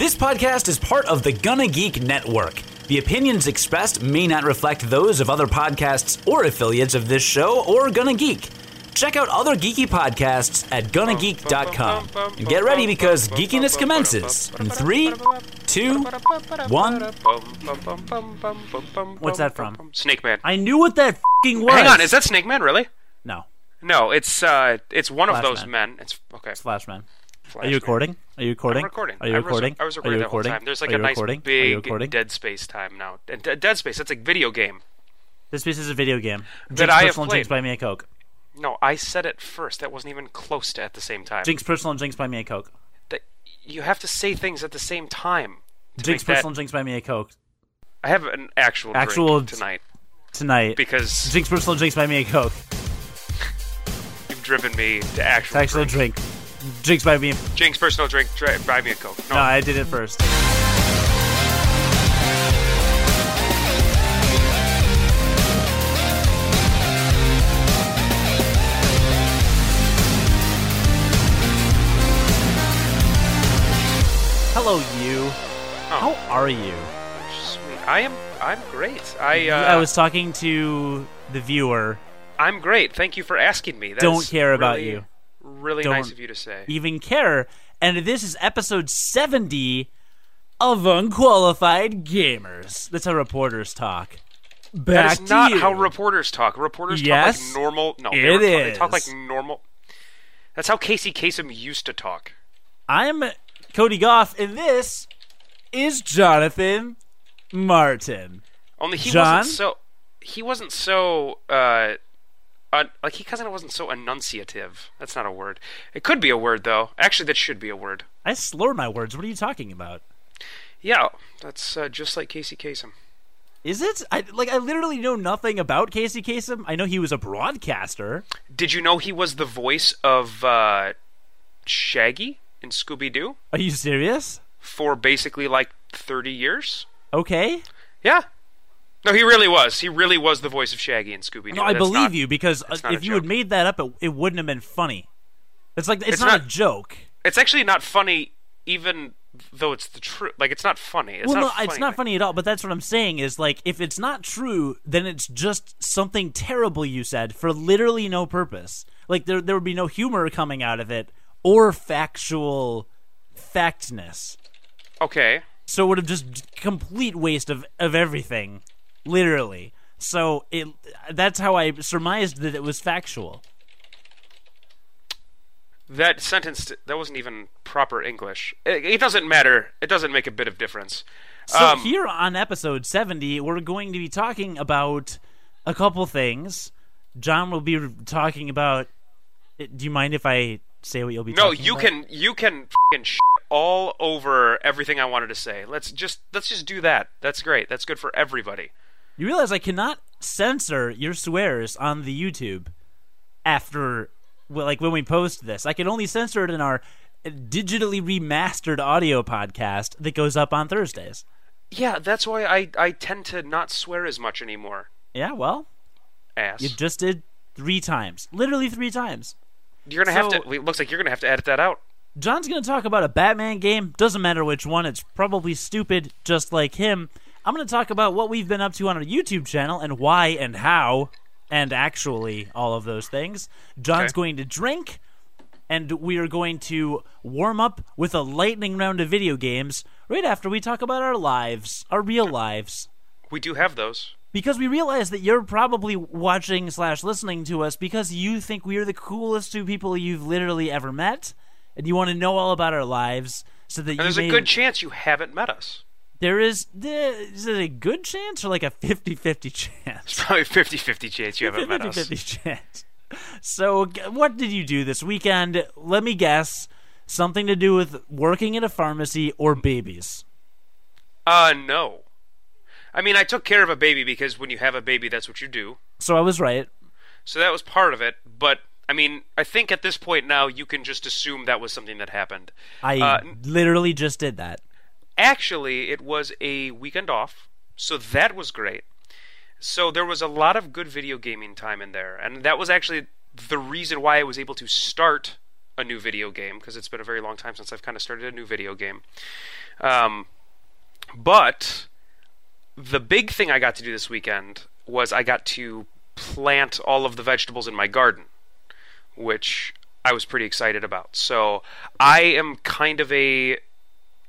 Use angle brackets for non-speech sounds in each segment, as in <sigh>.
This podcast is part of the Gonna Geek Network. The opinions expressed may not reflect those of other podcasts or affiliates of this show or Gonna Geek. Check out other geeky podcasts at gonnageek.com. And get ready because geekiness commences in three, two, one. What's that from? Snake Man. I knew what that fing was. Hang on, is that Snake Man really? No, No, it's uh, it's one of Flash those Man. men. It's okay. it's Flashman. Flash Are you recording? Are you recording? I'm recording. Are you I was- recording? I was Are recording you whole recording? time. There's like Are a nice recording? Are big recording? Dead Space time now. And Dead Space. That's a video game. This piece is a video game. That Jinx I have Personal and Jinx played. buy me a Coke. No, I said it first. That wasn't even close to at the same time. Jinx Personal and Jinx buy me a Coke. That- you have to say things at the same time. to Jinx make that- Personal and Jinx buy me a Coke. I have an actual Actual- drink tonight Tonight. because Jinx Personal and Jinx buy me a Coke. <laughs> you've driven me to actual, Actual drink. drink. Jinx buy me. Jinx personal drink. Dri- buy me a coke. No, No, I did it first. Hello, you. How Oh. are you? sweet. I am. I'm great. I. Uh, I was talking to the viewer. I'm great. Thank you for asking me. Don't care about really- you. Really Don't nice of you to say. even care. And this is episode 70 of Unqualified Gamers. That's how reporters talk. That Back is not you. how reporters talk. Reporters Yes, talk like normal. No, it they, were they talk like normal. That's how Casey Kasem used to talk. I'm Cody Goff, and this is Jonathan Martin. Only he John? wasn't so. He wasn't so. Uh, un, like he kind of wasn't so enunciative. That's not a word. It could be a word though. Actually, that should be a word. I slur my words. What are you talking about? Yeah, that's uh, just like Casey Kasem. Is it? I like I literally know nothing about Casey Kasem. I know he was a broadcaster. Did you know he was the voice of uh, Shaggy in Scooby Doo Are you serious? for basically like 30 years? Okay. Yeah. No, he really was. He really was the voice of Shaggy and Scooby Doo. No, I That's believe not- you because uh, that's not a if you had made that up, it, it wouldn't have been funny. It's like it's, It's not, not- a joke. It's actually not funny, even though it's the truth. Like it's not funny. It's well, not no, funny. it's not funny at all. But that's what I'm saying is like if it's not true, then it's just something terrible you said for literally no purpose. Like there there would be no humor coming out of it or factual factness. Okay. So it would have just complete waste of of everything, literally. So it that's how I surmised that it was factual. That sentence that wasn't even proper English. It, it doesn't matter. It doesn't make a bit of difference. So Um, here on episode 70, we're going to be talking about a couple things. John will be talking about. eh, Do you mind if I say what you'll be? No, talking you about? can you can shit all over everything I wanted to say. Let's just let's just do that. That's great. That's good for everybody. You realize I cannot censor your swears on the YouTube after, well, like when we post this. I can only censor it in our digitally remastered audio podcast that goes up on Thursdays. Yeah, that's why I I tend to not swear as much anymore. Yeah, well, Ass. you just did three times, literally three times. You're gonna have to. It looks like you're gonna have to edit that out. John's going to talk about a Batman game. Doesn't matter which one, it's probably stupid, just like him. I'm going to talk about what we've been up to on our YouTube channel and why and how, and actually all of those things. John's Okay. going to drink, and we are going to warm up with a lightning round of video games right after we talk about our lives, our real lives We do have those. because we realize that you're probably watching slash listening to us because you think we are the coolest two people you've literally ever met, and you want to know all about our lives so that And you there's may. a good chance you haven't met us. There is is it a good chance or like a 50-50 chance? Probably 50-50 chance you haven't met us. 50-50 chance. So, what did you do this weekend? Let me guess. Something to do with working at a pharmacy or babies. Uh, no. I mean, I took care of a baby because when you have a baby, that's what you do. So I was right. So that was part of it. But I mean, I think at this point now you can just assume that was something that happened. I Uh, literally just did that. Actually, it was a weekend off, so that was great. So there was a lot of good video gaming time in there, and that was actually the reason why I was able to start a new video game because it's been a very long time since I've kind of started a new video game. Um, but the big thing I got to do this weekend was I got to plant all of the vegetables in my garden, which I was pretty excited about. So I am kind of a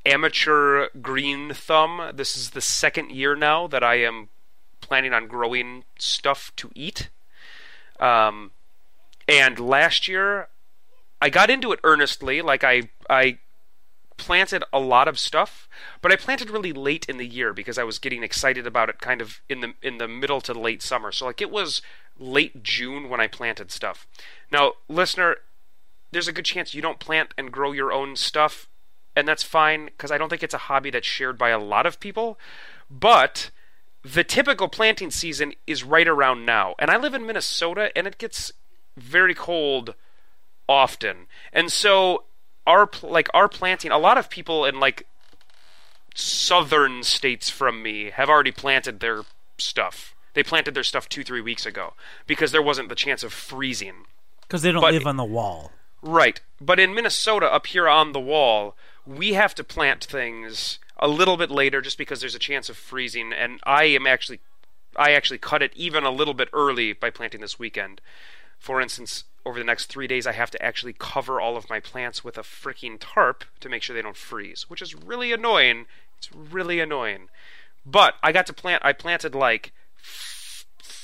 amateur green thumb. This is the second year now that I am planning on growing stuff to eat. Um, and last year, I got into it earnestly. Like I, I planted a lot of stuff, but I planted really late in the year because I was getting excited about it kind of in the in the middle to late summer. So like it was late June when I planted stuff. Now, listener, there's a good chance you don't plant and grow your own stuff, and that's fine because I don't think it's a hobby that's shared by a lot of people. But the typical planting season is right around now, and I live in Minnesota, and it gets very cold often, and so our like our planting. A lot of people in like southern states from me have already planted their stuff. They planted their stuff two three weeks ago because there wasn't the chance of freezing. Because they don't But- live on the wall. Right. But in Minnesota, up here on the wall, we have to plant things a little bit later just because there's a chance of freezing. And I am actually, I actually cut it even a little bit early by planting this weekend. For instance, over the next three days, I have to actually cover all of my plants with a freaking tarp to make sure they don't freeze, which is really annoying. It's really annoying. But I got to plant. I planted like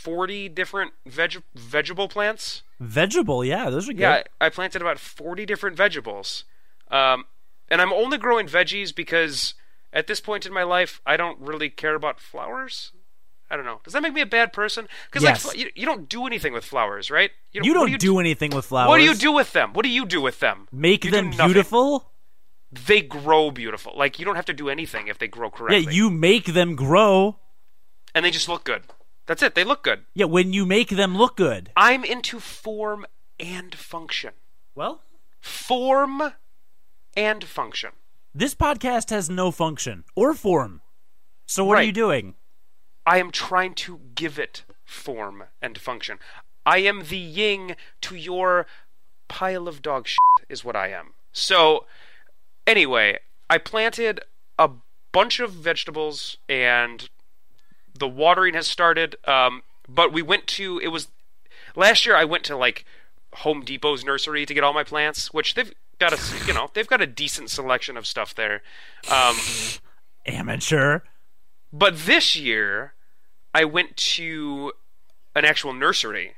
forty different veg- vegetable plants. Vegetable, yeah, those are good. Yeah, I I planted about 40 different vegetables. Um, and I'm only growing veggies because at this point in my life, I don't really care about flowers. I don't know. Does that make me a bad person? Because Yes. like, you, you don't do anything with flowers, right? you what don't do, do, anything with flowers. What do you do with them? What do you do with them? Make You them beautiful? They grow beautiful. Like you don't have to do anything if they grow correctly. Yeah, you make them grow. and they just look good. That's it. They look good. Yeah, when you make them look good. I'm into form and function. Well, Form and function. this podcast has no function or form. So what are you doing? I am trying to give it form and function. I am the yin to your pile of dog shit, is what I am. So, anyway, I planted a bunch of vegetables and the watering has started. Um, but we went to, it was, last year I went to like Home Depot's nursery to get all my plants, which they've got a, you know, they've got a decent selection of stuff there. Um, Amateur. but this year, I went to an actual nursery,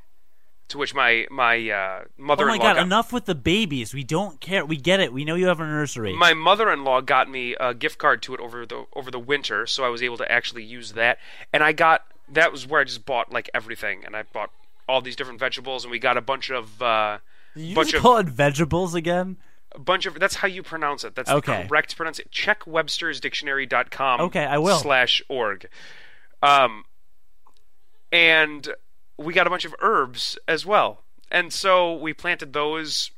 to which my my uh, Oh mother-in-law my god, got, enough with the babies. We don't care. We get it. We know you have a nursery. my mother-in-law got me a gift card to it over the over the winter, so I was able to actually use that. And I got that was where I just bought like everything, and I bought all these different vegetables, and we got a bunch of uh, you bunch just of call it vegetables again? A bunch of that's how you pronounce it. That's Okay. the correct pronunciation. Check Webster'sDictionary.com. Okay, I will. Slash org. Um, and we got a bunch of herbs as well, and so we planted those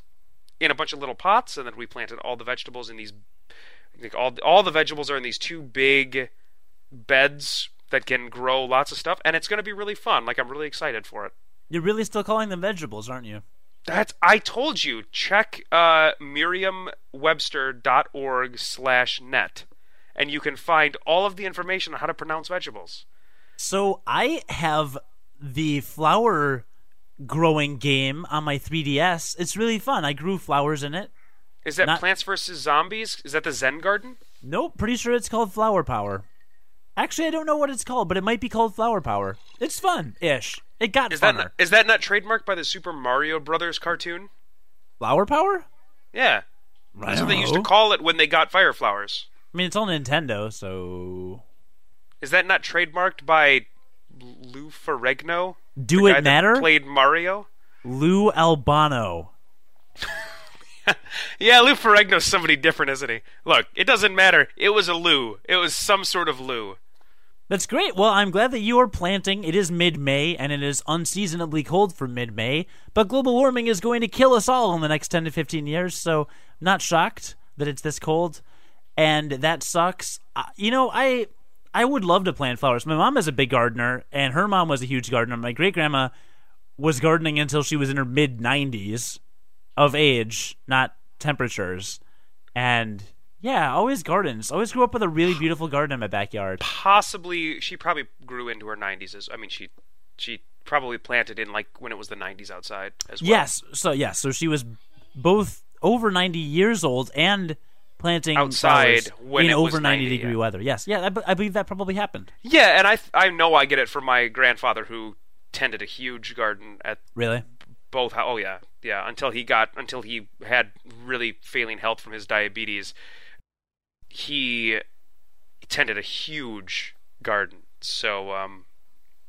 in a bunch of little pots, and then we planted all the vegetables in these. Like all all the vegetables are in these two big beds that can grow lots of stuff, and it's going to be really fun. Like I'm really excited for it. You're really still calling them vegetables, aren't you? That's I told you. Check uh, Merriam-Webster.org slash net, and you can find all of the information on how to pronounce vegetables. So I have the flower growing game on my 3DS. It's really fun. I grew flowers in it. Is that Not- Plants vs Zombies? Is that the Zen Garden? Nope, pretty sure it's called Flower Power. Actually, I don't know what it's called, but it might be called Flower Power. It's fun ish. It got Is that not, is that not trademarked by the Super Mario Brothers cartoon? Flower Power? Yeah, that's what they used to call it when they got fire flowers. I mean, it's on Nintendo, so Is that not trademarked by Lou Ferrigno? do it that matter? Played Mario. Lou Albano. <laughs> Yeah, Lou Ferrigno's somebody different, isn't he? Look, it doesn't matter. It was a Lou. It was some sort of Lou. That's great. Well, I'm glad that you are planting. It is mid May, and it is unseasonably cold for mid May, but global warming is going to kill us all in the next 10 to 15 years, so not shocked that it's this cold. And that sucks. Uh, you know, I. I would love to plant flowers. My mom is a big gardener, and her mom was a huge gardener. My great grandma was gardening until she was in her mid 90s. of age, not temperatures. And yeah, always gardens. Always grew up with a really <sighs> beautiful garden in my backyard. Possibly, she probably grew into her 90s. As I mean, she she probably planted in like when it was the 90s outside as well. Yes. So yes. So she was both over 90 years old and planting Outside when in over 90, 90, degree yeah. weather. Yes. Yeah. I, I believe that probably happened. Yeah, and I I know I get it from my grandfather who tended a huge garden at Really? both oh yeah yeah until he got until he had really failing health from his diabetes he tended a huge garden so um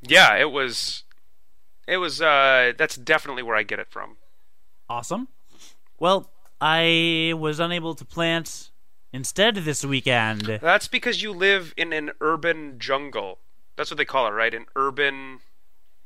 yeah it was it was uh that's definitely where i get it from Awesome. Well, I was unable to plant instead this weekend. that's because you live in an urban jungle that's what they call it right an urban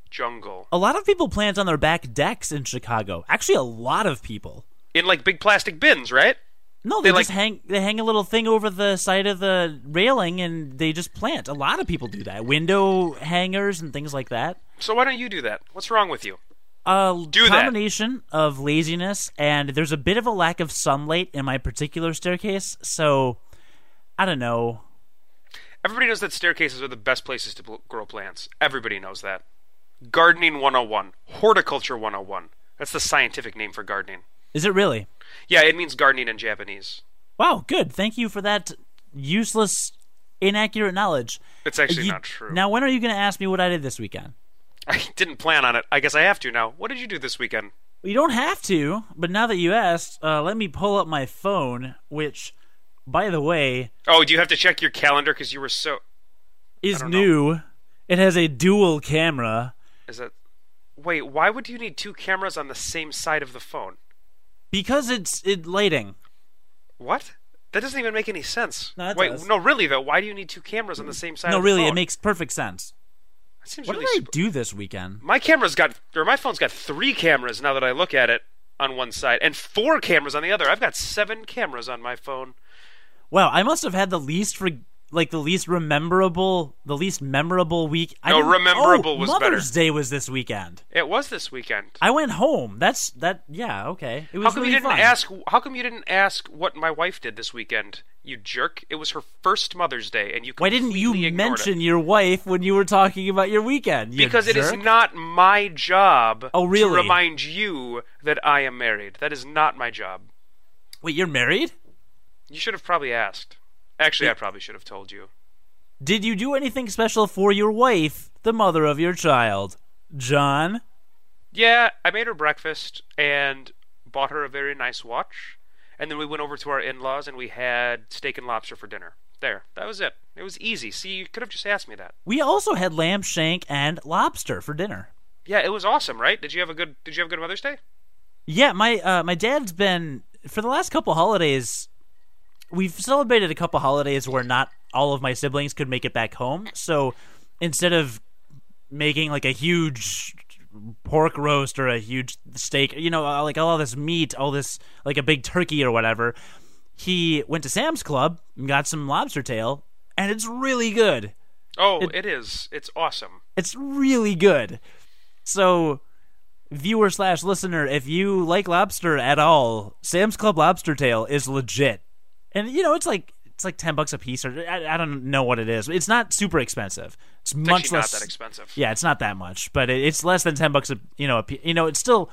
jungle A lot of people plant on their back decks in Chicago. Actually, a lot of people. in like big plastic bins right No, they, They, just like- hang they hang a little thing over the side of the railing and they just plant. A lot of people do that. Window hangers and things like that. so why don't you do that what's wrong with you A Do that. combination of laziness and there's a bit of a lack of sunlight in my particular staircase, so I don't know. Everybody knows that staircases are the best places to grow plants. Everybody knows that. Gardening 101, horticulture 101. That's the scientific name for gardening. Is it really? Yeah, it means gardening in Japanese. Wow, good. Thank you for that useless, inaccurate knowledge. It's actually You- not true. Now, when are you going to ask me what I did this weekend? <laughs> I didn't plan on it. I guess I have to now. What did you do this weekend? You don't have to, but now that you asked, uh, let me pull up my phone, which, by the way, Oh, do you have to check your calendar because you were so. is don't know. new. It has a dual camera Is that. Wait, why would you need two cameras on the same side of the phone? Because it's it lighting. What? That doesn't even make any sense. No, it Wait, does. no, really though. Why do you need two cameras on the same side? No, of the really, it makes perfect sense. That seems What really did I super- do this weekend? My camera's got, or my phone's got three cameras now that I look at it on one side, and four cameras on the other. I've got seven cameras on my phone. Wow, I must have had the least for like the least rememberable, the least memorable week. I No, rememberable oh, was Mother's Day was this weekend. It was this weekend. I went home. That's that. Yeah, okay. It was How come really you didn't fun. ask? How come you didn't ask what my wife did this weekend? You jerk! It was her first Mother's Day, and you Why didn't you mention it. your wife when you were talking about your weekend? you Because it is not my job Oh, really? to remind you that I am married. That is not my job. Wait, you're married? You should have probably asked. Actually, I probably should have told you. Did you do anything special for your wife, the mother of your child, John? Yeah, I made her breakfast and bought her a very nice watch. And then we went over to our in laws and we had steak and lobster for dinner. There, that was it. It was easy. See, you could have just asked me that. We also had lamb shank and lobster for dinner. Yeah, it was awesome, right? Did you have a good Did you have a good Mother's Day? Yeah, my uh, my dad's been for the last couple holidays. We've celebrated a couple holidays where not all of my siblings could make it back home. So instead of making like a huge pork roast or a huge steak, you know, uh, like all this meat, all this like a big turkey or whatever, he went to Sam's Club and got some lobster tail, and it's really good. Oh, It- it is. It's awesome. It's really good. So, viewer slash listener, if you like lobster at all, Sam's Club lobster tail is legit, and you know it's like it's like ten bucks a piece, or I, I don't know what it is. It's not super expensive. It's, It's much less. not that expensive. Yeah, it's not that much, but it, it's less than ten bucks a you know a, you know it's still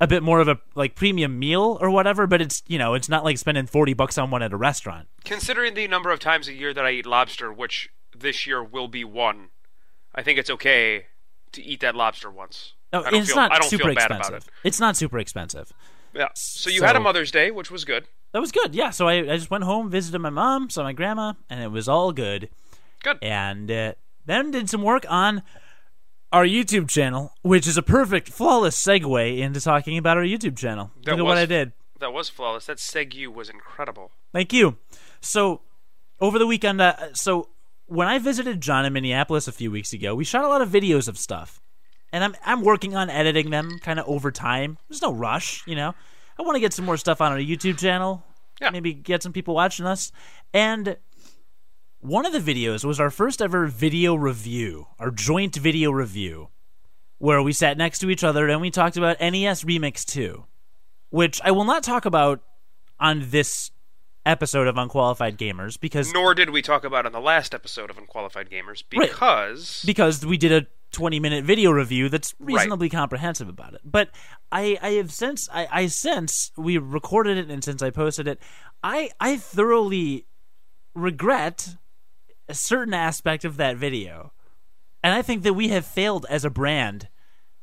a bit more of a like premium meal or whatever, but it's you know it's not like spending forty bucks on one at a restaurant. Considering the number of times a year that I eat lobster, which this year will be one, I think it's okay to eat that lobster once. No, it's feel, not I don't super feel bad expensive. about it. It's not super expensive. Yeah. So you had a Mother's Day, which was good. That was good. Yeah. So I, I just went home, visited my mom, saw my grandma, and it was all good. Good. And uh, then did some work on our YouTube channel, which is a perfect, flawless segue into talking about our YouTube channel. That Look at what was- I did. That was flawless. That segue was incredible. Thank you. So over the weekend, uh, so when I visited John in Minneapolis a few weeks ago, we shot a lot of videos of stuff, and I'm I'm working on editing them kind of over time. There's no rush, you know. I want to get some more stuff on our YouTube channel. Yeah. Maybe get some people watching us. And one of the videos was our first ever video review, our joint video review, where we sat next to each other and we talked about NES Remix 2. which I will not talk about on this episode of Unqualified Gamers because Nor did we talk about on the last episode of Unqualified Gamers Right. because because we did a 20 minute video review that's reasonably comprehensive about it. But I, I have since I, I since we recorded it and since I posted it, I I thoroughly regret a certain aspect of that video. And I think that we have failed as a brand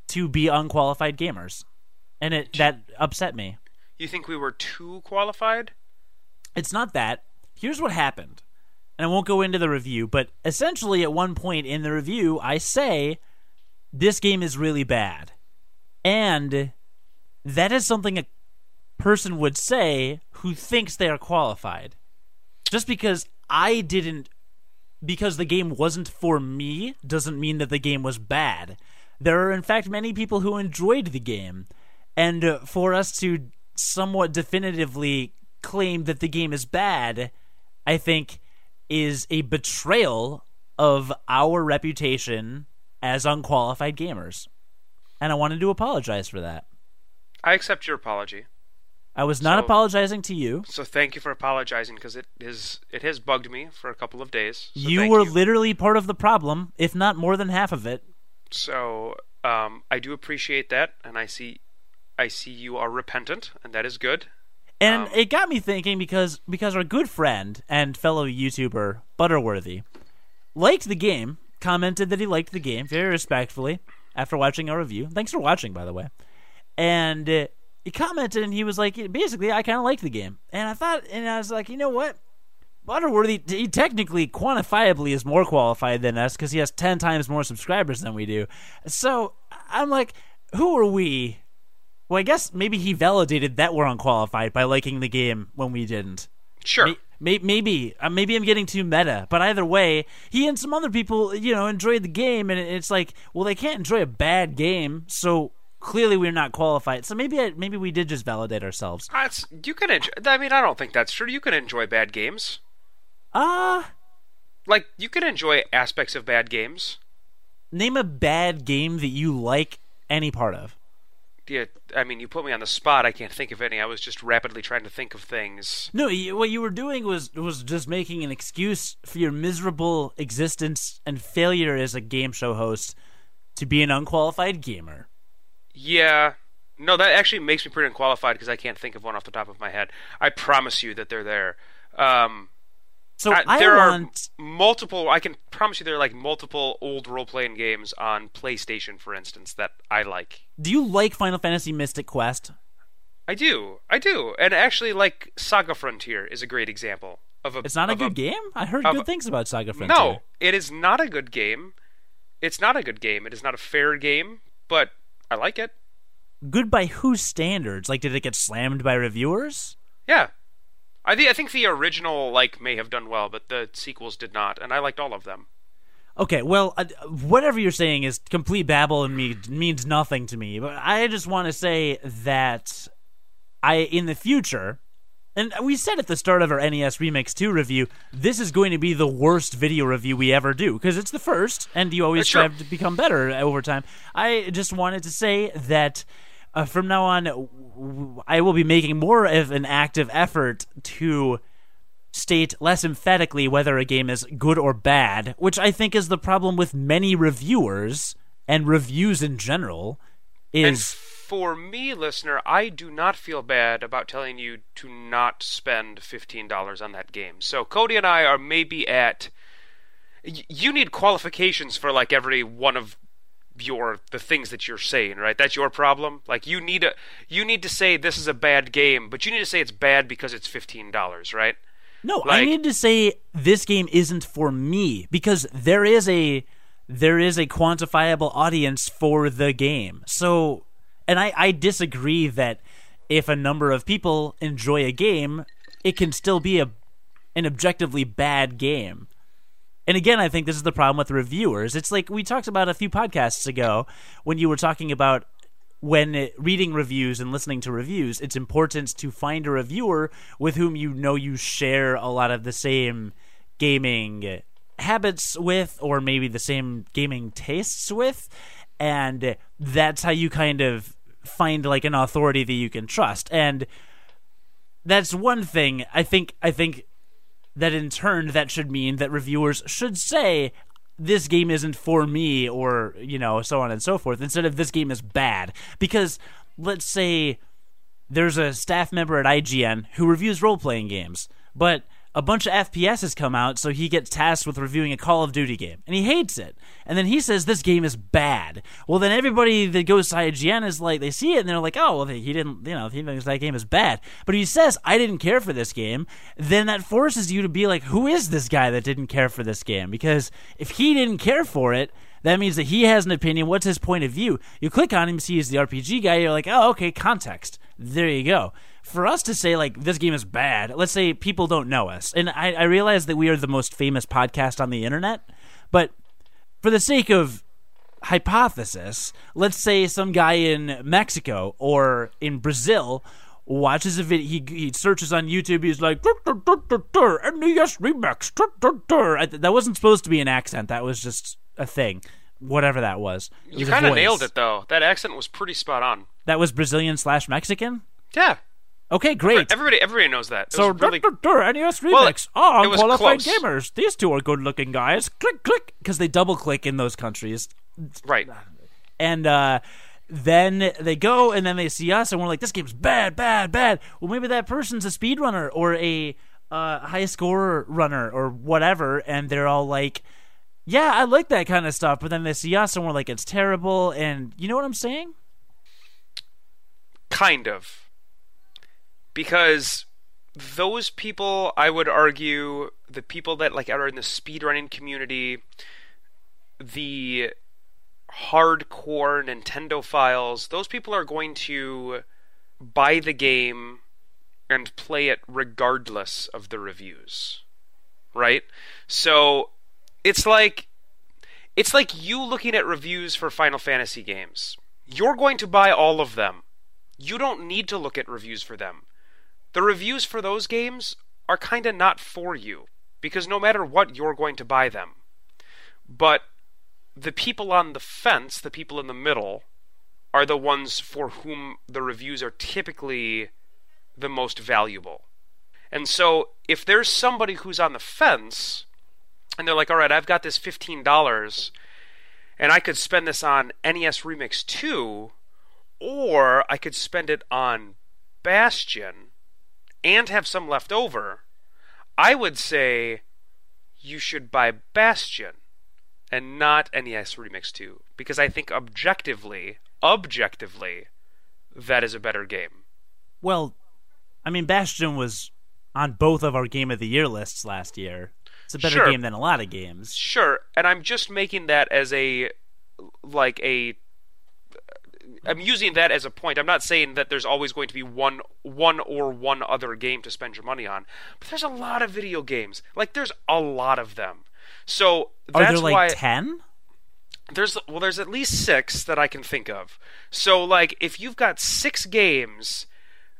to be unqualified gamers. And it that upset me. you think we were too qualified. It's not that. Here's what happened. And I won't go into the review, but essentially at one point in the review, I say this game is really bad. And that is something a person would say who thinks they are qualified. Just because I didn't because the game wasn't for me doesn't mean that the game was bad. There are in fact many people who enjoyed the game. And for us to somewhat definitively claim that the game is bad, I think is a betrayal of our reputation as unqualified gamers. And I wanted to apologize for that. I accept your apology. I was not So- apologizing to you. So thank you for apologizing because it is it has bugged me for a couple of days. So you were you. literally part of the problem, if not more than half of it. So um, I do appreciate that, and I see I see you are repentant, and that is good. And Um, it got me thinking because because our good friend and fellow YouTuber Butterworthy liked the game, commented that he liked the game very respectfully after watching our review. Thanks for watching, by the way. And uh, he commented and he was like, basically, I kind of liked the game. And I thought, and I was like, you know what? Butterworthy, he technically, quantifiably, is more qualified than us because he has 10 times more subscribers than we do. So I'm like, who are we? Well, I guess maybe he validated that we're unqualified by liking the game when we didn't. Sure. May- may- Maybe, uh, maybe I'm getting too meta, but either way, he and some other people, you know, enjoyed the game, and it's like, well, they can't enjoy a bad game, so clearly we're not qualified. So maybe, I, maybe we did just validate ourselves. That's, you can enjoy. I mean, I don't think that's true. You can enjoy bad games. Ah, Like you can enjoy aspects of bad games. name a bad game that you like any part of. Yeah, I mean, you put me on the spot. I can't think of any. I was just rapidly trying to think of things. No, you, what you were doing was was just making an excuse for your miserable existence and failure as a game show host to be an unqualified gamer. Yeah. No, that actually makes me pretty unqualified because I can't think of one off the top of my head. I promise you that they're there. Um, So uh, I, there want are multiple. I can promise you there are like multiple old role playing games on PlayStation, for instance, that I like. Do you like Final Fantasy Mystic Quest? I do, I do, and actually, like Saga Frontier is a great example of a. It's not a good game. I heard good a- things about Saga Frontier. No, it is not a good game. It's not a good game. It is not a fair game, but I like it. Good by whose standards? Like, did it get slammed by reviewers? Yeah. I think I think the original like may have done well, but the sequels did not, and I liked all of them. Okay, well, uh, whatever you're saying is complete babble and me, means nothing to me. But I just want to say that I, in the future, and we said at the start of our NES Remix 2 review, this is going to be the worst video review we ever do because it's the first, and you always Sure. strive to become better over time. I just wanted to say that uh, from now on, w- w- I will be making more of an active effort to state less emphatically whether a game is good or bad, which I think is the problem with many reviewers and reviews in general. And Is for me, listener, I do not feel bad about telling you to not spend fifteen dollars on that game. So Cody and I are maybe at. You need qualifications for like every one of your the things that you're saying, right? That's your problem. Like you need a you need to say this is a bad game, but you need to say it's bad because it's fifteen dollars, right? no, I need to say this game isn't for me because there is a there is a quantifiable audience for the game. So, and I I disagree that if a number of people enjoy a game, it can still be a an objectively bad game. And again, I think this is the problem with reviewers. It's like we talked about a few podcasts ago when you were talking about when reading reviews and listening to reviews, it's important to find a reviewer with whom you know you share a lot of the same gaming habits with, or maybe the same gaming tastes with. And that's how you kind of find like an authority that you can trust. And that's one thing. I think I think that in turn that should mean that reviewers should say this game isn't for me or you know so on and so forth instead of this game is bad. Because let's say there's a staff member at IGN who reviews role playing games but a bunch of FPS has come out, so he gets tasked with reviewing a Call of Duty game, and he hates it. And then he says this game is bad. Well, then everybody that goes to IGN is like, they see it and they're like, oh, well, he didn't, you know, he thinks that game is bad. But he says, I didn't care for this game. Then that forces you to be like, who is this guy that didn't care for this game? Because if he didn't care for it, that means that he has an opinion. What's his point of view? You click on him, see he's the RPG guy. You're like, oh, okay, context. There you go for us to say like this game is bad, let's say people don't know us, and I, I realize that we are the most famous podcast on the internet, but for the sake of hypothesis, let's say some guy in Mexico or in Brazil watches a video, he, he searches on YouTube, he's like, NES Remix. That wasn't supposed to be an accent, that was just a thing. Whatever that was. It You kind of nailed it though. That accent was pretty spot on. That was Brazilian slash Mexican? Yeah. Okay, great. Everybody, everybody knows that. It So, was really, dur, dur, dur, NES Remix. Well, it- oh, it was unqualified gamers. These two are good looking guys. Click, click. Because they double click in those countries. right. And uh, then they go and then they see us and we're like, this game's bad, bad, bad. Well, maybe that person's a speedrunner or a uh, high score runner or whatever. And they're all like, yeah, I like that kind of stuff. But then they see us and we're like, it's terrible. And you know what I'm saying? Kind of. Because those people, I would argue, the people that like are in the speedrunning community, the hardcore Nintendophiles, those people are going to buy the game and play it regardless of the reviews. Right? So it's like it's like you looking at reviews for Final Fantasy games. You're going to buy all of them. You don't need to look at reviews for them. The reviews for those games are kind of not for you because no matter what, you're going to buy them. But the people on the fence, the people in the middle, are the ones for whom the reviews are typically the most valuable. And so, if there's somebody who's on the fence, and they're like, all right, I've got this $15, and I could spend this on NES Remix 2, or I could spend it on Bastion and have some left over, I would say you should buy Bastion and not NES Remix 2 because I think objectively, objectively, that is a better game. Well, I mean, Bastion was on both of our Game of the Year lists last year. It's a better Sure. game than a lot of games. Sure, and I'm just making that as a like a I'm using that as a point. I'm not saying that there's always going to be one one or one other game to spend your money on. But there's a lot of video games. Like there's a lot of them. So Are there why like ten? there's well there's at least 6 that I can think of. So like if you've got 6 games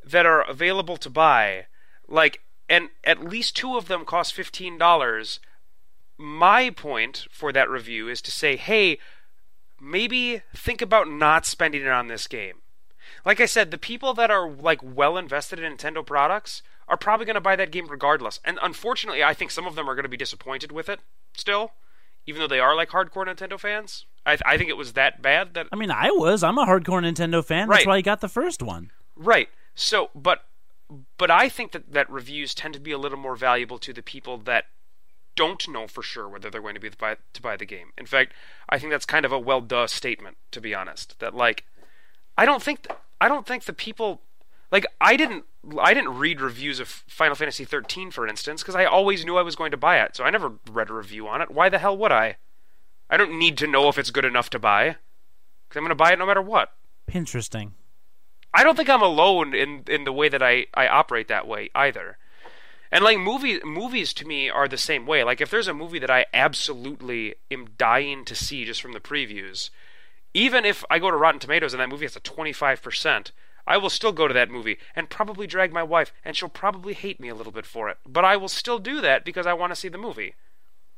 that are available to buy, like and at least 2 of them cost $15, my point for that review is to say, "Hey, maybe think about not spending it on this game." Like I said, the people that are like well invested in Nintendo products are probably going to buy that game regardless. And unfortunately, I think some of them are going to be disappointed with it still, even though they are like hardcore Nintendo fans. I, I think it was that bad that I mean, I was. I'm a hardcore Nintendo fan. That's Right. why I got the first one. Right. So, but but I think that that reviews tend to be a little more valuable to the people that don't know for sure whether they're going to be to buy, to buy the game. In fact, I think that's kind of a well duh statement to be honest. That like I don't think I don't think the people like I didn't I didn't read reviews of Final Fantasy 13 for instance because I always knew I was going to buy it. So I never read a review on it. Why the hell would I? I don't need to know if it's good enough to buy. Cuz I'm going to buy it no matter what. Interesting. I don't think I'm alone in in the way that I I operate that way either. And like movie movies to me are the same way. Like if there's a movie that I absolutely am dying to see just from the previews, even if I go to Rotten Tomatoes and that movie has a 25%, I will still go to that movie and probably drag my wife and she'll probably hate me a little bit for it. But I will still do that because I want to see the movie.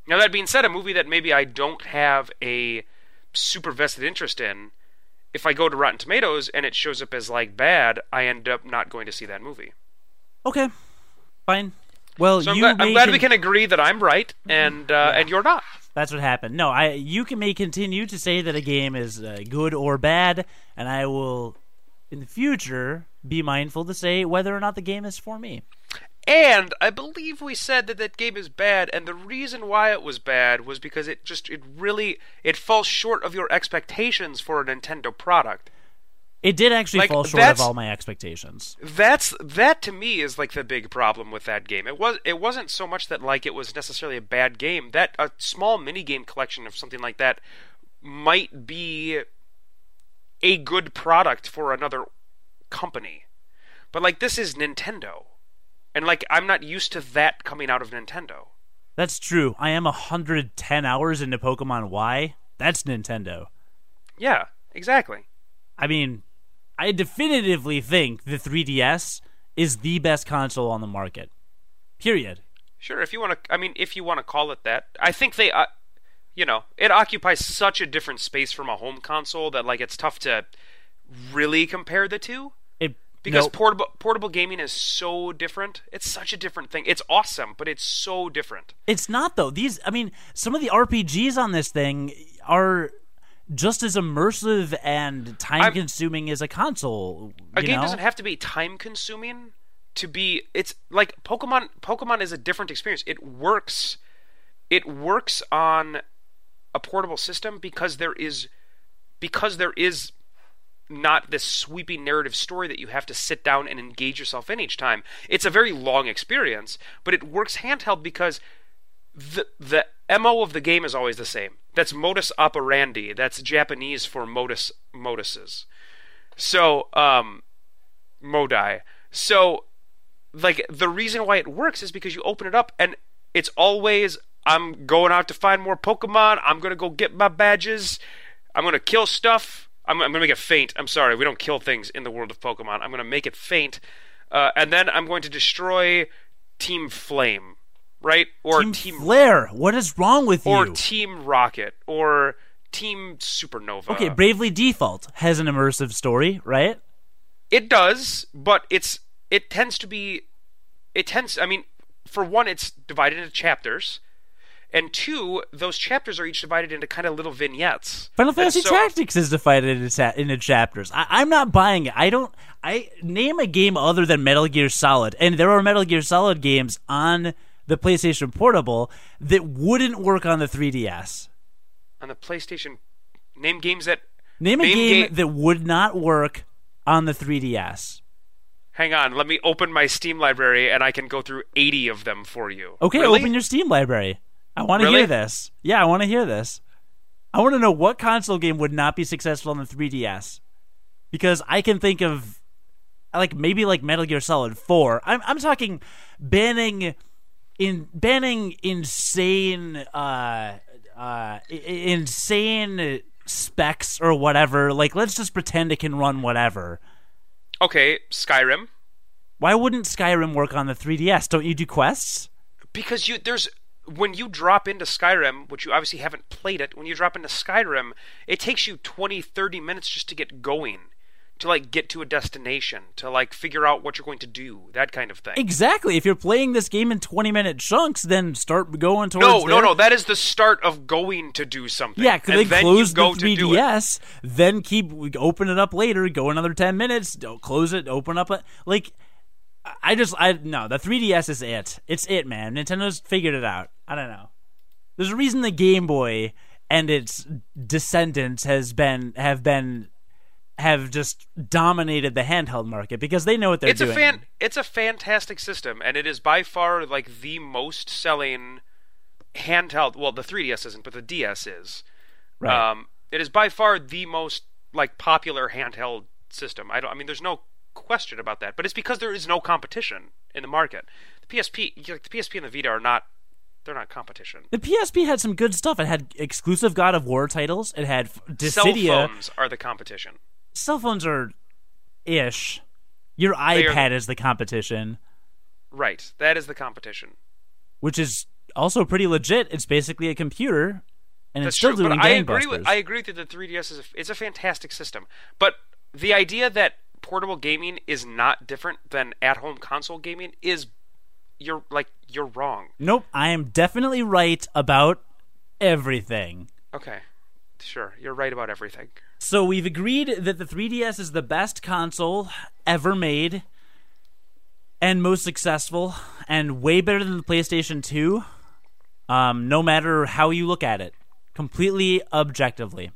Now that being said, a movie that maybe I don't have a super vested interest in, if I go to Rotten Tomatoes and it shows up as like bad, I end up not going to see that movie. Okay, fine. Well, So I'm glad, I'm glad con- we can agree that I'm right and uh, and you're not. That's what happened. No, I you can may continue to say that a game is uh, good or bad, and I will, in the future, be mindful to say whether or not the game is for me. And I believe we said that that game is bad, and the reason why it was bad was because it just it really it falls short of your expectations for a Nintendo product. It did actually Like, fall short of all my expectations. That's that to me is like the big problem with that game. It was it wasn't so much that like it was necessarily a bad game. That a small mini game collection of something like that might be a good product for another company. But like this is Nintendo. And like I'm not used to that coming out of Nintendo. That's true. I am 110 hours into Pokemon Y. That's Nintendo. Yeah, exactly. I mean, I definitively think the 3DS is the best console on the market. Period. Sure, if you want to I mean if you want to call it that. I think they uh, you know, it occupies such a different space from a home console that like it's tough to really compare the two It because nope. portable portable gaming is so different. It's such a different thing. It's awesome, but it's so different. It's not though. These, I mean, some of the RPGs on this thing are just as immersive and time-consuming as a console. A game know? doesn't have to be time consuming to be it's like Pokemon Pokemon is a different experience. It works it works on a portable system because there is because there is not this sweeping narrative story that you have to sit down and engage yourself in each time. It's a very long experience, but it works handheld because the the MO of the game is always the same. That's modus operandi. That's Japanese for modus moduses. So, um modi. So like the reason why it works is because you open it up and it's always I'm going out to find more Pokemon. I'm gonna go get my badges. I'm gonna kill stuff. I'm, I'm gonna make it faint. I'm sorry, we don't kill things in the world of Pokemon. I'm gonna make it faint, uh, and then I'm going to destroy Team Flame, right? Or Team, Team, Flare. What is wrong with or you? Or Team Rocket or Team Supernova. okay, Bravely Default has an immersive story, right? It does, but it's it tends to be it tends I mean, for one it's divided into chapters. And two, those chapters are each divided into kind of little vignettes. Final Fantasy so- Tactics is divided into, into chapters. I- I'm not buying it. I don't. I name a game other than Metal Gear Solid, and there are Metal Gear Solid games on the PlayStation Portable that wouldn't work on the 3DS. on the PlayStation. Name games that. Name a Name game ga- that would not work on the 3DS. Hang on, let me open my Steam library and I can go through 80 of them for you. Okay, Really? open your Steam library. I want to Really? hear this. Yeah, I want to hear this. I want to know what console game would not be successful on the 3DS. Because I can think of like maybe like Metal Gear Solid 4. I'm I'm talking banning in banning insane uh uh insane specs or whatever. Like let's just pretend it can run whatever. Okay, Skyrim. Why wouldn't Skyrim work on the 3DS? Don't you do quests? Because you there's when you drop into Skyrim, which you obviously haven't played it, when you drop into Skyrim, it takes you 20, 30 minutes just to get going. To like get to a destination, to like figure out what you're going to do, that kind of thing. Exactly. If you're playing this game in 20 minute chunks, then start going towards. No, no, there. no. That is the start of going to do something. Yeah, because they then close you the to do it. 3DS, then keep open it up later, go another 10 minutes, don't close it, open up it. Like, I just, I, no, the 3DS is it. It's it, man. Nintendo's figured it out. I don't know. There's a reason the Game Boy and its descendants has been, have been, have just dominated the handheld market because they know what they're it's doing. a fan it's a fantastic system and it is by far like the most selling handheld well the 3ds isn't but the ds is right. um, it is by far the most like popular handheld system i don't i mean there's no question about that but it's because there is no competition in the market the psp like the psp and the vita are not they're not competition The PSP had some good stuff. It had exclusive God of War titles. It had cell phones are the competition Cell phones are ish. Your They are- iPad is the competition, right that is the competition which is also pretty legit. It's basically a computer and That's it's still true, doing but I agree with I agree that the 3DS is a, it's a fantastic system. But the idea that portable gaming is not different than at-home console gaming is you're like you're wrong. nope, I am definitely right about everything. Okay. Sure, you're right about everything. So we've agreed that the 3DS is the best console ever made and most successful and way better than the PlayStation 2. Um, no matter how you look at it, completely objectively.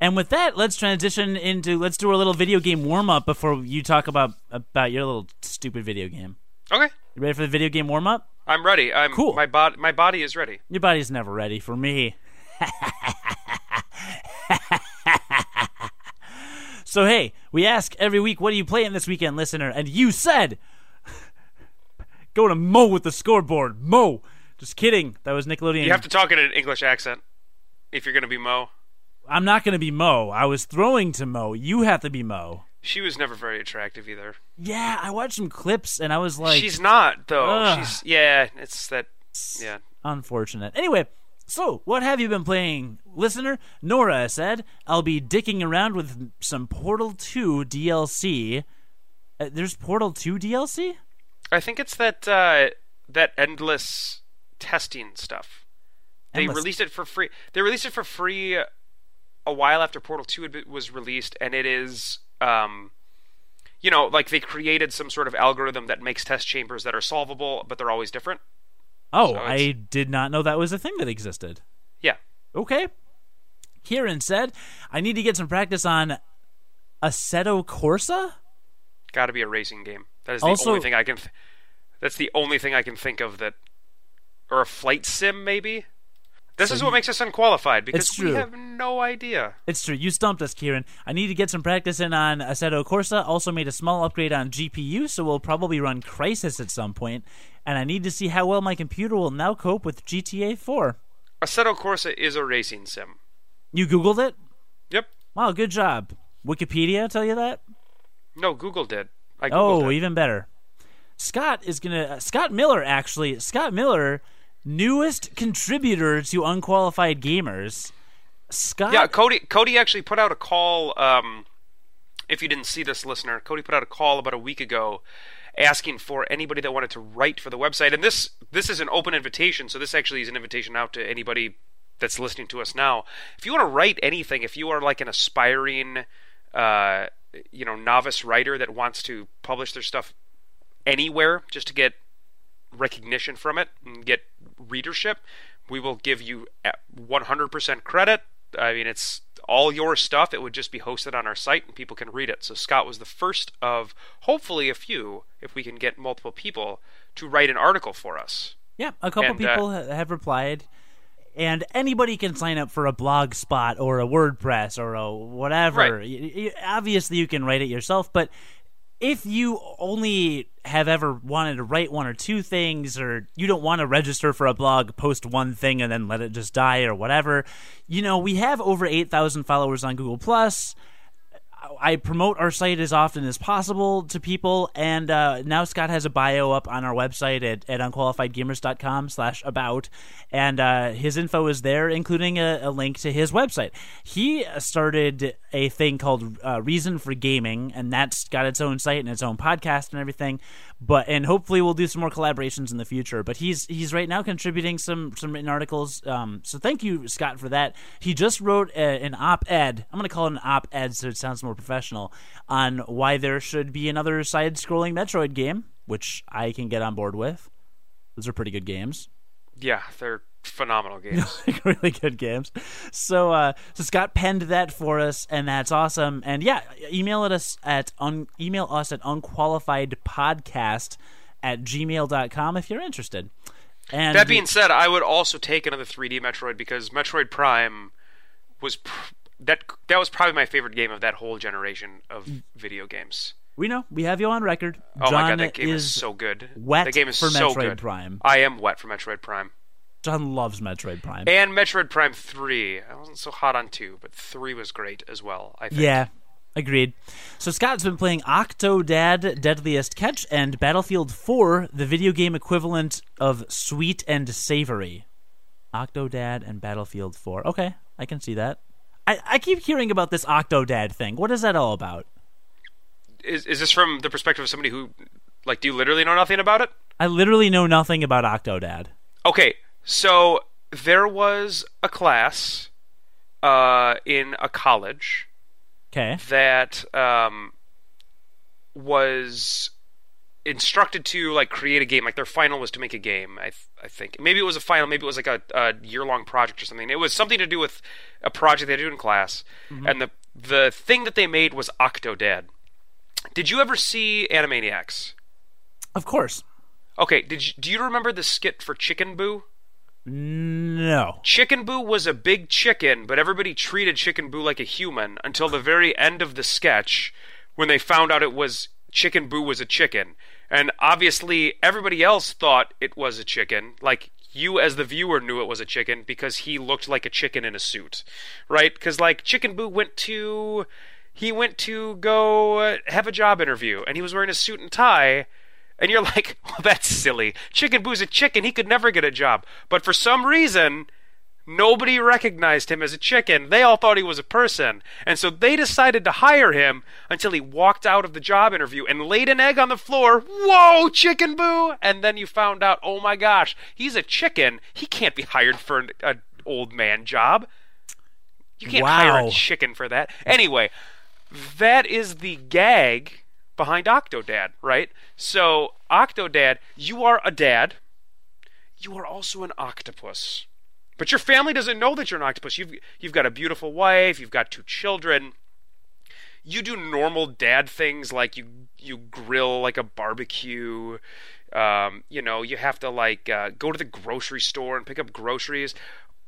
And with that, let's transition into let's do a little video game warm up before you talk about about your little stupid video game. Okay. You ready for the video game warm up? I'm ready. I'm Cool. my body my body is ready. Your body's never ready for me. <laughs> so hey, we ask every week, what are you playing this weekend, listener? And you said, <laughs> go to Mo with the scoreboard. Mo. Just kidding. That was Nickelodeon. You have to talk in an English accent if you're going to be Mo. I'm not going to be Mo. I was throwing to Mo. You have to be Mo. She was never very attractive either. Yeah, I watched some clips and I was like, She's not though. Ugh. She's yeah, it's that yeah. unfortunate. Anyway, so what have you been playing, listener? Nora said, I'll be dicking around with some Portal 2 DLC. Uh, there's Portal 2 DLC? I think it's that uh, that endless testing stuff. They Endless- released it for free. They released it for free a while after Portal 2 was released and it is um you know, like they created some sort of algorithm that makes test chambers that are solvable, but they're always different. Oh, So I did not know that was a thing that existed. Yeah. Okay. Kieran said, I need to get some practice on Assetto Corsa? Got to be a racing game. That is the Also- only thing I can. Th- that's the only thing I can think of that, or a flight sim maybe. This So is you- what makes us unqualified because we have no idea. It's true. You stumped us, Kieran. I need to get some practice in on Assetto Corsa. Also made a small upgrade on GPU, so we'll probably run Crysis at some point. And I need to see how well my computer will now cope with GTA 4. Assetto Corsa is a racing sim. You Googled it? Yep. Wow, good job. Wikipedia tell you that? No, Google did. I Googled Oh, it. even better. Scott is gonna. Uh, Scott Miller actually. Scott Miller, newest contributor to Unqualified Gamers. Scott. Yeah, Cody. Cody actually put out a call. Um, if you didn't see this, listener, Cody put out a call about a week ago, asking for anybody that wanted to write for the website. And this this is an open invitation, so this actually is an invitation out to anybody that's listening to us now. If you want to write anything, if you are like an aspiring, uh, you know, novice writer that wants to publish their stuff anywhere just to get recognition from it and get readership, we will give you uh, 100% credit. I mean, it's all your stuff. It would just be hosted on our site and people can read it. So Scott was the first of hopefully a few, if we can get multiple people, to write an article for us. Yeah, a couple And, uh, people ha- have replied, and anybody can sign up for a blog spot or a WordPress or a whatever. Right. Obviously, you can write it yourself, but if you only have ever wanted to write one or two things, or you don't want to register for a blog, post one thing, and then let it just die or whatever, you know, we have over eight thousand followers on Google Plus. I promote our site as often as possible to people, and uh, now Scott has a bio up on our website at, at unqualifiedgamers.com slash about, and uh, his info is there, including a, a link to his website. He started a thing called uh, Reason for Gaming, and that's got its own site and its own podcast and everything. But and hopefully we'll do some more collaborations in the future. But he's he's right now contributing some some written articles. Um, so thank you, Scott, for that. He just wrote a, an op-ed. I'm going to call it an op-ed so it sounds more professional on why there should be another side-scrolling Metroid game, which I can get on board with. Those are pretty good games. Yeah, they're phenomenal <laughs> games. really good games. So, uh, so Scott penned that for us, and that's awesome. And yeah, email at us at un, email us at unqualifiedpodcast at gmail.com if you're interested. And that being said, I would also take another 3D Metroid because Metroid Prime was pr- that that was probably my favorite game of that whole generation of video games. we know we have you on record. Oh John my god, that game is, is so good. wet the game is for so Metroid good. Prime. I am wet for Metroid Prime. John loves Metroid Prime. And Metroid Prime 3. I wasn't so hot on 2, but 3 was great as well, I think. Yeah, agreed. So Scott's been playing Octodad Deadliest Catch and Battlefield 4, the video game equivalent of Sweet and Savory. Octodad and Battlefield 4. Okay, I can see that. I, I keep hearing about this Octodad thing. What is that all about? Is is this from the perspective of somebody who, like, do you literally know nothing about it? I literally know nothing about Octodad. Okay, so there was a class uh, in a college Okay. that um, was instructed to like create a game. Like their final was to make a game. I th- I think maybe it was a final. Maybe it was like a, a year long project or something. It was something to do with a project they do in class. And the the thing that they made was Octodad. Did you ever see Animaniacs? Of course. Okay, did you, do you remember the skit for Chicken Boo? No. Chicken Boo was a big chicken, but everybody treated Chicken Boo like a human until the very end of the sketch when they found out it was Chicken Boo was a chicken. And obviously, everybody else thought it was a chicken. Like, you as the viewer knew it was a chicken because he looked like a chicken in a suit. Right? Because, like, Chicken Boo went to. He went to go uh, have a job interview, and he was wearing a suit and tie. And you're like, <laughs> well, that's silly. Chicken Boo's a chicken. He could never get a job. But for some reason, nobody recognized him as a chicken. They all thought he was a person. And so they decided to hire him until he walked out of the job interview and laid an egg on the floor. Whoa, Chicken Boo! And then you found out, oh my gosh, he's a chicken. He can't be hired for an, an old man job. You can't hire a chicken for that. Anyway, that is the gag behind Octodad, right? So, Octodad, you are a dad. You are also an octopus. But your family doesn't know that you're an octopus. You've you've got a beautiful wife, you've got two children. You do normal dad things like you you grill like a barbecue. Um, you know, you have to like uh, go to the grocery store and pick up groceries.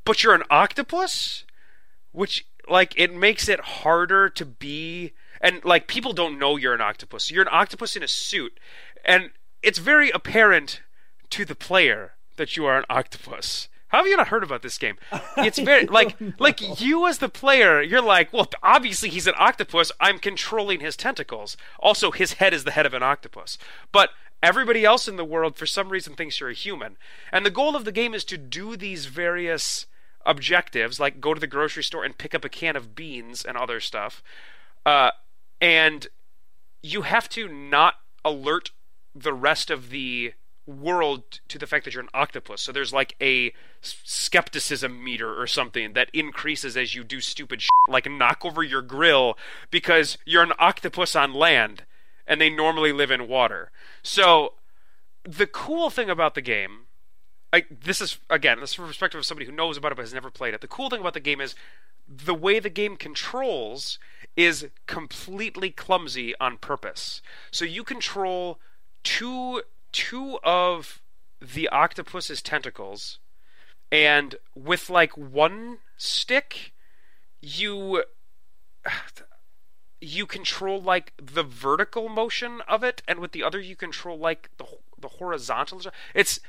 But you're an octopus? which like it makes it harder to be and like people don't know you're an octopus. You're an octopus in a suit. And it's very apparent to the player that you are an octopus. How have you not heard about this game? <laughs> It's very like like you as the player you're like well obviously he's an octopus. I'm controlling his tentacles. Also his head is the head of an octopus. But everybody else in the world for some reason thinks you're a human. And the goal of the game is to do these various objectives, like go to the grocery store and pick up a can of beans and other stuff. Uh, and you have to not alert the rest of the world to the fact that you're an octopus. So there's like a skepticism meter or something that increases as you do stupid shit, like knock over your grill because you're an octopus on land and they normally live in water. So the cool thing about the game I, this is again this is from perspective of somebody who knows about it but has never played it. The cool thing about the game is the way the game controls is completely clumsy on purpose. So you control two two of the octopus's tentacles, and with like one stick, you you control like the vertical motion of it, and with the other you control like the the horizontal. It's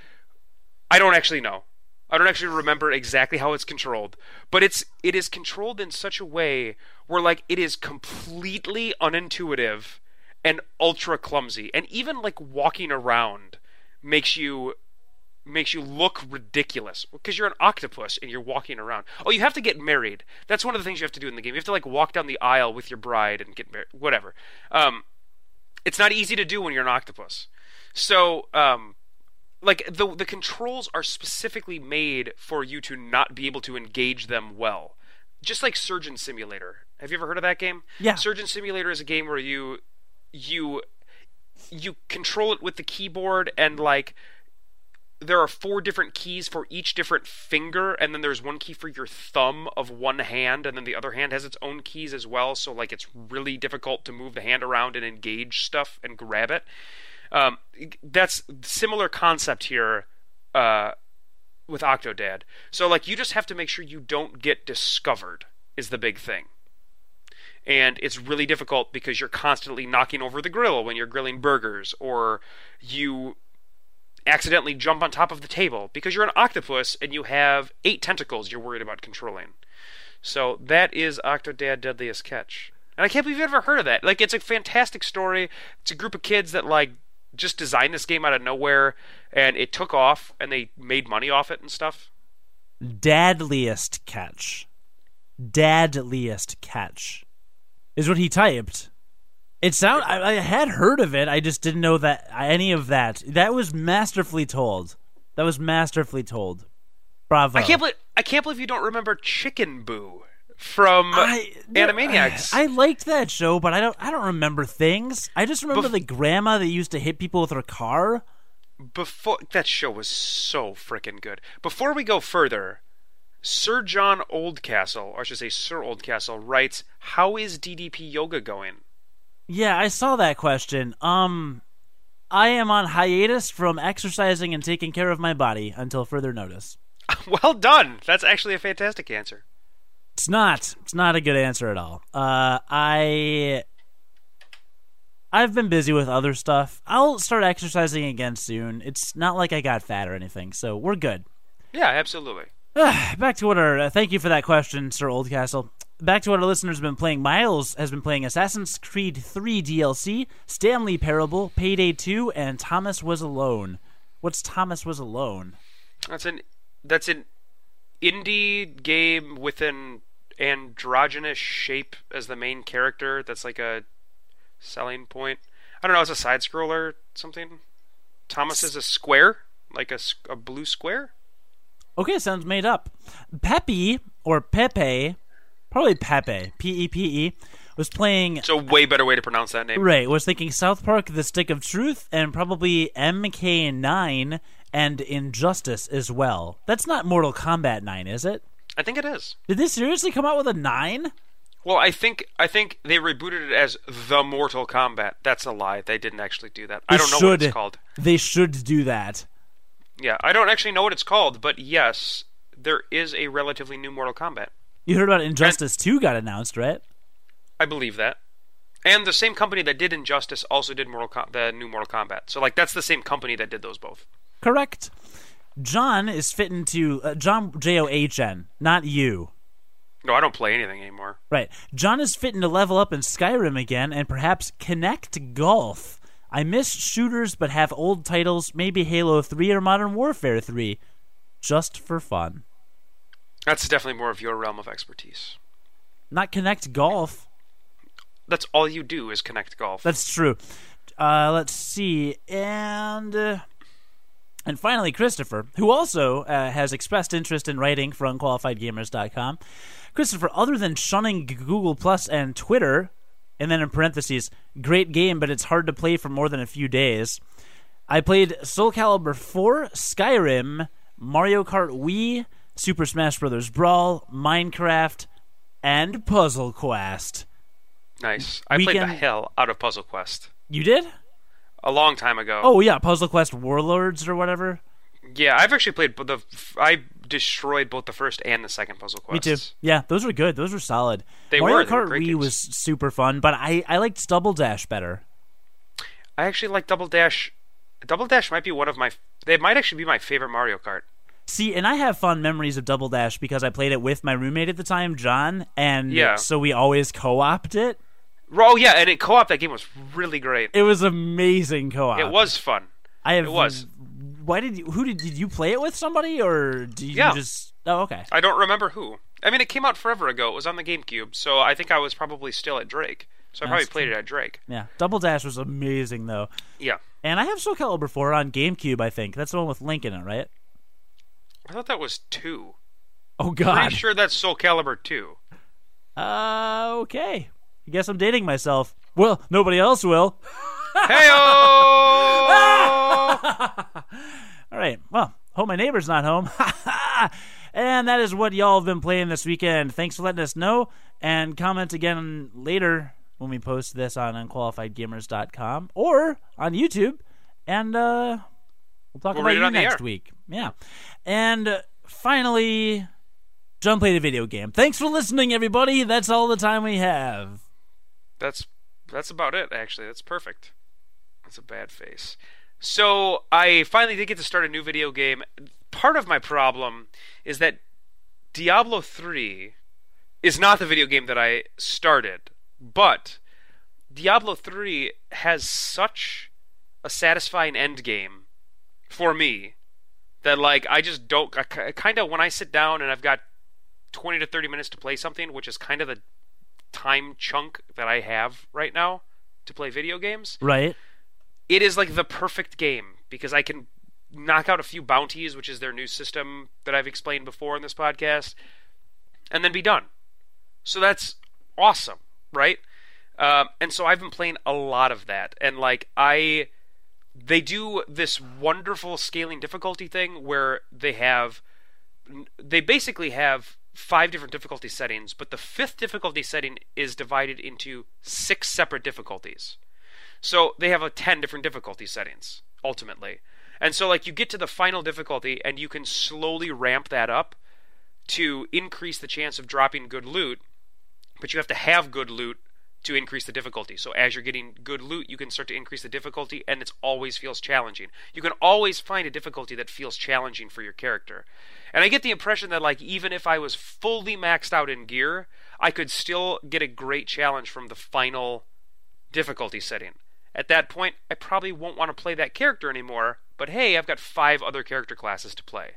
I don't actually know. I don't actually remember exactly how it's controlled, but it's it is controlled in such a way where like it is completely unintuitive and ultra clumsy, and even like walking around makes you makes you look ridiculous because you're an octopus and you're walking around. Oh, you have to get married. That's one of the things you have to do in the game. You have to like walk down the aisle with your bride and get married. Whatever. Um, it's not easy to do when you're an octopus. So, um, like the the controls are specifically made for you to not be able to engage them well. Just like Surgeon Simulator. Have you ever heard of that game? Yeah. Surgeon Simulator is a game where you you you control it with the keyboard and like there are four different keys for each different finger and then there's one key for your thumb of one hand and then the other hand has its own keys as well so like it's really difficult to move the hand around and engage stuff and grab it um, that's similar concept here uh, with octodad so like you just have to make sure you don't get discovered is the big thing and it's really difficult because you're constantly knocking over the grill when you're grilling burgers or you accidentally jump on top of the table because you're an octopus and you have eight tentacles you're worried about controlling. So that is Octodad Deadliest Catch. And I can't believe you've ever heard of that. Like it's a fantastic story. It's a group of kids that like just designed this game out of nowhere and it took off and they made money off it and stuff. Dadliest catch. Dadliest catch is what he typed. It sound I, I had heard of it. I just didn't know that any of that. That was masterfully told. That was masterfully told. Bravo. I can't believe I can't believe you don't remember Chicken Boo from I, Animaniacs. I, I liked that show, but I don't. I don't remember things. I just remember Bef- the grandma that used to hit people with her car. Before that show was so freaking good. Before we go further, Sir John Oldcastle, or I should say Sir Oldcastle, writes, "How is DDP yoga going?" Yeah, I saw that question. Um, I am on hiatus from exercising and taking care of my body until further notice. <laughs> well done. That's actually a fantastic answer. It's not. It's not a good answer at all. Uh, I. I've been busy with other stuff. I'll start exercising again soon. It's not like I got fat or anything, so we're good. Yeah, absolutely. Back to what our. Uh, thank you for that question, Sir Oldcastle. Back to what our listeners have been playing. Miles has been playing Assassin's Creed 3 DLC, Stanley Parable, Payday 2, and Thomas Was Alone. What's Thomas Was Alone? That's an that's an indie game with an androgynous shape as the main character. That's like a selling point. I don't know. It's a side scroller, something. Thomas is a square, like a, a blue square. Okay, sounds made up. Pepe, or Pepe, probably Pepe, P E P E, was playing. It's a way better way to pronounce that name. Right, was thinking South Park, The Stick of Truth, and probably MK9 and Injustice as well. That's not Mortal Kombat 9, is it? I think it is. Did they seriously come out with a 9? Well, I think I think they rebooted it as the Mortal Kombat. That's a lie. They didn't actually do that. I don't know what should. it's called. They should do that. Yeah, I don't actually know what it's called, but yes, there is a relatively new Mortal Kombat. You heard about Injustice 2 got announced, right? I believe that. And the same company that did Injustice also did Mortal Com- the new Mortal Kombat. So like that's the same company that did those both. Correct. John is fitting to. Uh, John, J O H N, not you. No, I don't play anything anymore. Right. John is fitting to level up in Skyrim again and perhaps Kinect golf. I miss shooters but have old titles, maybe Halo 3 or Modern Warfare 3. Just for fun. That's definitely more of your realm of expertise. Not Kinect golf. That's all you do is Kinect golf. That's true. Uh, let's see. And. Uh, and finally, Christopher, who also uh, has expressed interest in writing for UnqualifiedGamers.com. Christopher, other than shunning Google Plus and Twitter, and then in parentheses, great game, but it's hard to play for more than a few days. I played Soul Calibur 4, Skyrim, Mario Kart Wii, Super Smash Bros. Brawl, Minecraft, and Puzzle Quest. nice. I played the hell out of Puzzle Quest You did? A long time ago. Oh yeah, Puzzle Quest Warlords or whatever. yeah, I've actually played the. I destroyed both the first and the second Puzzle Quest. Me too. Yeah, those were good. Those were solid. They Mario were, they were Kart Wii games. was super fun, but I I liked Double Dash better. I actually like Double Dash. Double Dash might be one of my. They might actually be my favorite Mario Kart. See, and I have fond memories of Double Dash because I played it with my roommate at the time, John, and Yeah. so we always co-opted it. Oh yeah, and it co-op that game was really great. It was amazing co-op. It was fun. I have. it was. Why did you? Who did? Did you play it with somebody or did you Yeah. just? Oh, okay. I don't remember who. I mean, it came out forever ago. It was on the GameCube, so I think I was probably still at Drake. So I probably played it at Drake. Yeah, Double Dash was amazing though, Yeah, and I have Soul Calibur 4 on GameCube. I think that's the one with Link in it, right? I thought that was two. Oh God. Pretty sure that's Soul Calibur two. Uh, okay. I guess I'm dating myself. Well, nobody else will. Heyo! <laughs> All right. Well, hope my neighbor's not home. <laughs> and that is what y'all have been playing this weekend. Thanks for letting us know. And comment again later when we post this on unqualifiedgamers.com or on YouTube. And uh, we'll talk We'll about it you next week. Yeah. And uh, finally, John played a video game. Thanks for listening, everybody. That's all the time we have. That's that's about it. Actually, that's perfect. That's a bad face. So I finally did get to start a new video game. Part of my problem is that Diablo three is not the video game that I started, but Diablo 3 has such a satisfying end game for me That like I just don't. I kind of when I sit down and I've got 20 to 30 minutes to play something, which is kind of the time chunk that I have right now to play video games. Right. It is like the perfect game because I can knock out a few bounties, which is their new system that I've explained before in this podcast, and then be done. So that's awesome, right? Um, and so I've been playing a lot of that, and like I, they do this wonderful scaling difficulty thing where they have, they basically have five different difficulty settings, but the fifth difficulty setting is divided into six separate difficulties. So they have a ten different difficulty settings ultimately. And so like you get to the final difficulty and you can slowly ramp that up to increase the chance of dropping good loot, but you have to have good loot to increase the difficulty. So as you're getting good loot, you can start to increase the difficulty and it always feels challenging. You can always find a difficulty that feels challenging for your character. And I get the impression that like even if I was fully maxed out in gear, I could still get a great challenge from the final difficulty setting. At that point, I probably won't want to play that character anymore, but hey, I've got five other character classes to play.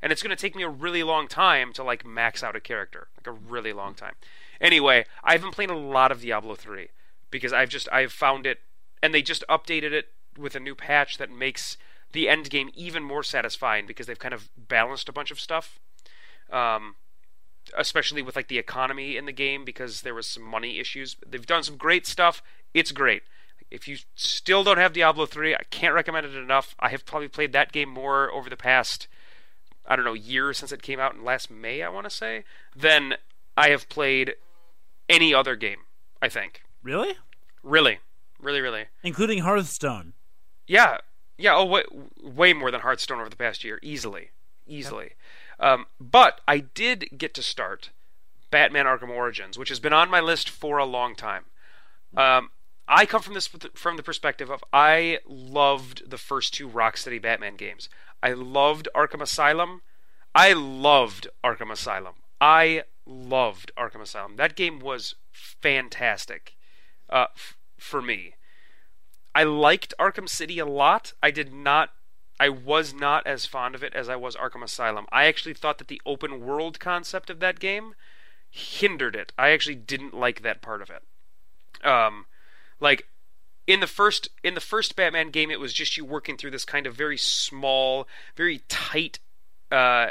And it's going to take me a really long time to like max out a character, like a really long time. Anyway, I've been playing a lot of Diablo 3 because I've just I've found it and they just updated it with a new patch that makes the end game even more satisfying because they've kind of balanced a bunch of stuff. Um, especially with like the economy in the game because there was some money issues. They've done some great stuff. It's great. If you still don't have Diablo 3, I can't recommend it enough. I have probably played that game more over the past, I don't know, year since it came out in last May, I want to say, than I have played any other game, I think. Really? Really. Really, really. Including Hearthstone. Yeah. Yeah, oh, way, way more than Hearthstone over the past year. Easily. Easily. Um, but I did get to start Batman Arkham Origins, which has been on my list for a long time. Um, I come from this from the perspective of I loved the first two Rocksteady Batman games. I loved Arkham Asylum. I loved Arkham Asylum. I loved Arkham Asylum. That game was fantastic uh, f- for me. I liked Arkham City a lot. I did not. I was not as fond of it as I was Arkham Asylum. I actually thought that the open world concept of that game hindered it. I actually didn't like that part of it. Um, like in the first in the first Batman game, it was just you working through this kind of very small, very tight, uh,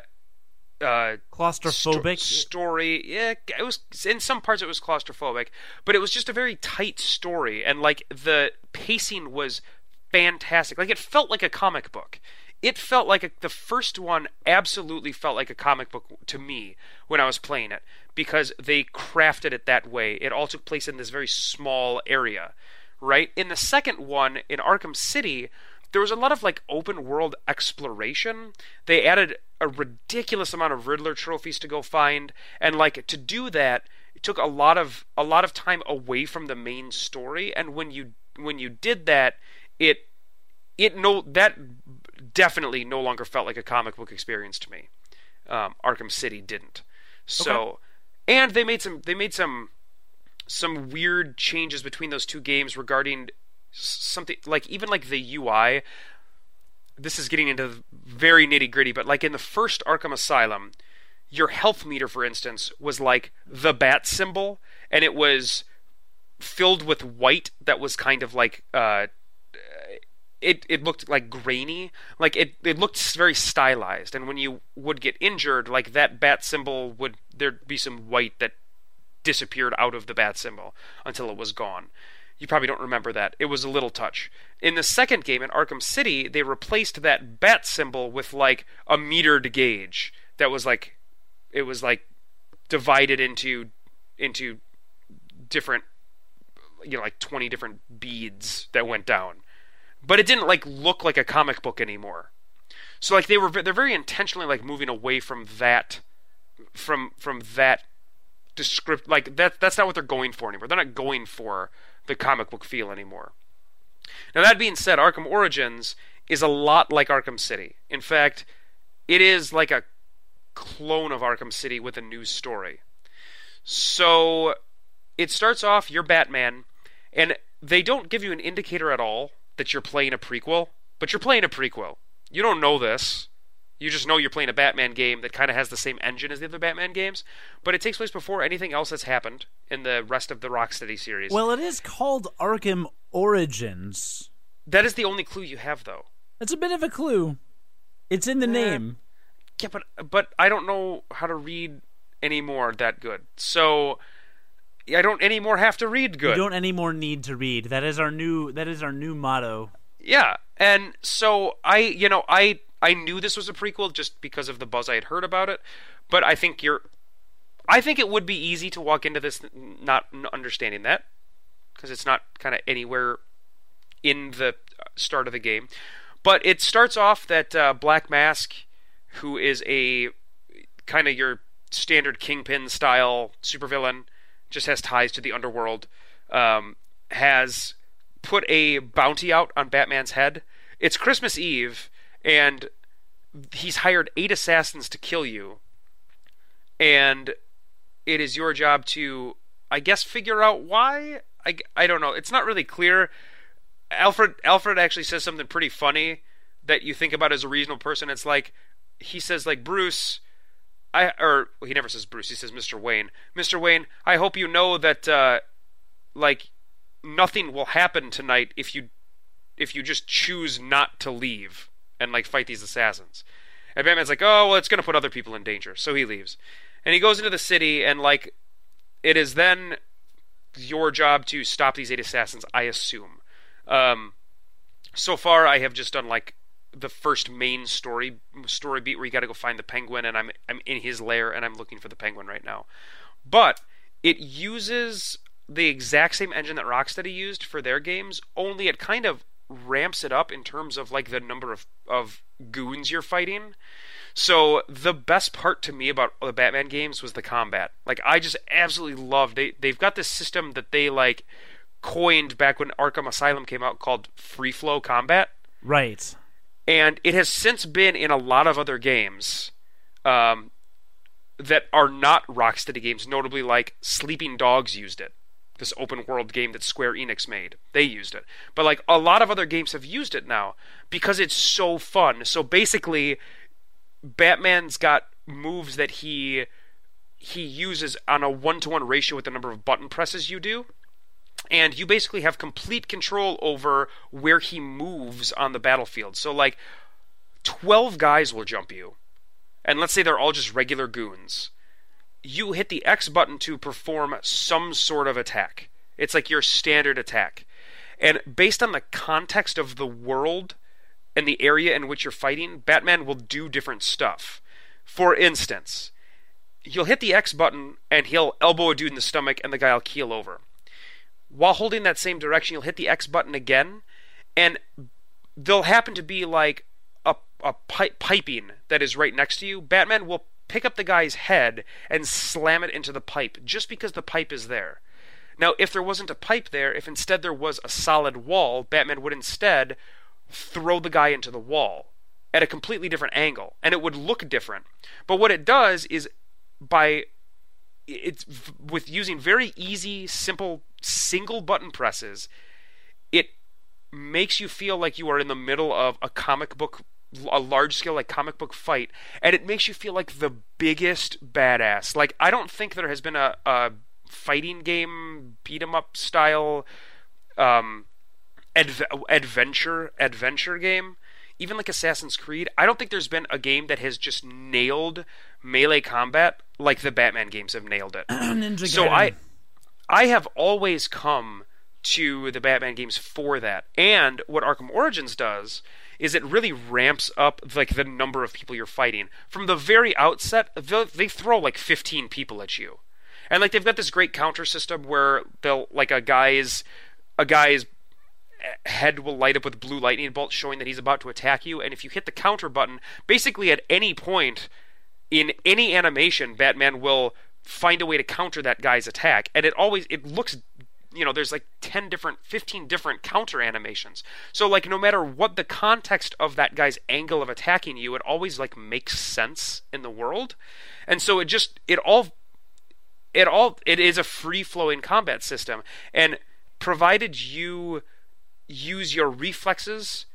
uh, claustrophobic sto- story. Yeah, it was in some parts it was claustrophobic, but it was just a very tight story, and like the pacing was fantastic. Like it felt like a comic book. It felt like a, the first one absolutely felt like a comic book to me when I was playing it because they crafted it that way. It all took place in this very small area, right? In the second one, in Arkham City, there was a lot of like open world exploration. They added a ridiculous amount of Riddler trophies to go find, and like to do that, it took a lot of a lot of time away from the main story. And when you when you did that, it it no that definitely no longer felt like a comic book experience to me. Um, Arkham City didn't. So, okay. and they made some they made some some weird changes between those two games regarding something like even like the UI. This is getting into very nitty gritty, but like in the first Arkham Asylum, your health meter, for instance, was like the bat symbol, and it was filled with white that was kind of like uh, it, it looked like grainy like it, it looked very stylized and when you would get injured like that bat symbol would there'd be some white that disappeared out of the bat symbol until it was gone you probably don't remember that it was a little touch in the second game in arkham city they replaced that bat symbol with like a metered gauge that was like it was like divided into into different you know like 20 different beads that went down but it didn't like look like a comic book anymore. So like they were they're very intentionally like moving away from that from from that descript like that that's not what they're going for anymore. They're not going for the comic book feel anymore. Now that being said, Arkham Origins is a lot like Arkham City. In fact, it is like a clone of Arkham City with a new story. So it starts off you're Batman and they don't give you an indicator at all that you're playing a prequel, but you're playing a prequel. You don't know this. You just know you're playing a Batman game that kind of has the same engine as the other Batman games, but it takes place before anything else has happened in the rest of the Rocksteady series. Well, it is called Arkham Origins. that is the only clue you have, though. It's a bit of a clue. It's in the name. Yeah, but but I don't know how to read anymore that good. So I don't anymore have to read good. You don't anymore need to read. That is our new. That is our new motto. Yeah, and so I, you know, I I knew this was a prequel just because of the buzz I had heard about it, but I think you're, I think it would be easy to walk into this not understanding that because it's not kind of anywhere in the uh, start of the game, but it starts off that uh, Black Mask, who is a kind of your standard Kingpin style supervillain, just has ties to the underworld, um, has put a bounty out on Batman's head. It's Christmas Eve, and he's hired eight assassins to kill you. And it is your job to, I guess, figure out why. I, I don't know. It's not really clear. Alfred Alfred actually says something pretty funny that you think about as a reasonable person. It's like he says like Bruce, I or well, he never says Bruce. He says Mr. Wayne. Mr. Wayne, I hope you know that uh, like nothing will happen tonight if you if you just choose not to leave and like fight these assassins. And Batman's like, oh well, it's gonna put other people in danger, so he leaves, and he goes into the city, and like it is then your job to stop these eight assassins. I assume. Um, so far, I have just done like the first main story story beat where you got to go find the penguin, and I'm I'm in his lair, and I'm looking for the penguin right now. But it uses the exact same engine that Rocksteady used for their games, only it kind of ramps it up in terms of like the number of of goons you're fighting. So the best part to me about the Batman games was the combat. Like I just absolutely loved they they've got this system that they like coined back when Arkham Asylum came out called free flow combat Right. and it has since been in a lot of other games um, that are not Rocksteady games, notably like Sleeping Dogs used it. This open world game that Square Enix made, they used it. But like a lot of other games have used it now because it's so fun. So basically, Batman's got moves that he he uses on a one to one ratio with the number of button presses you do and you basically have complete control over where he moves on the battlefield. So like 12 guys will jump you. And let's say they're all just regular goons. You hit the X button to perform some sort of attack. It's like your standard attack. And based on the context of the world and the area in which you're fighting, Batman will do different stuff. For instance, you'll hit the X button and he'll elbow a dude in the stomach and the guy will keel over while holding that same direction, you'll hit the X button again, and there'll happen to be like a, a pi- piping that is right next to you. Batman will pick up the guy's head and slam it into the pipe just because the pipe is there. Now, if there wasn't a pipe there, if instead there was a solid wall, Batman would instead throw the guy into the wall at a completely different angle, and it would look different. But what it does is by it's with using very easy, simple single button presses, it makes you feel like you are in the middle of a comic book, a large scale like comic book fight, and it makes you feel like the biggest badass. Like I don't think there has been a, a fighting game beat 'em up style um, adv- adventure adventure game. Even like Assassin's Creed, I don't think there's been a game that has just nailed melee combat like the Batman games have nailed it. <clears throat> So. I I have always come to the Batman games for that. And what Arkham Origins does is it really ramps up like the number of people you're fighting. From the very outset, they'll- throw like 15 people at you. And like they've got this great counter system where they'll like a guy's a guy's head will light up with blue lightning bolts showing that he's about to attack you and if you hit the counter button basically at any point in any animation batman will find a way to counter that guy's attack and it always it looks you know there's like 10 different 15 different counter animations. So like no matter what the context of that guy's angle of attacking you it always like makes sense in the world. And so it just it all it all it is a free flowing combat system. And provided you use your reflexes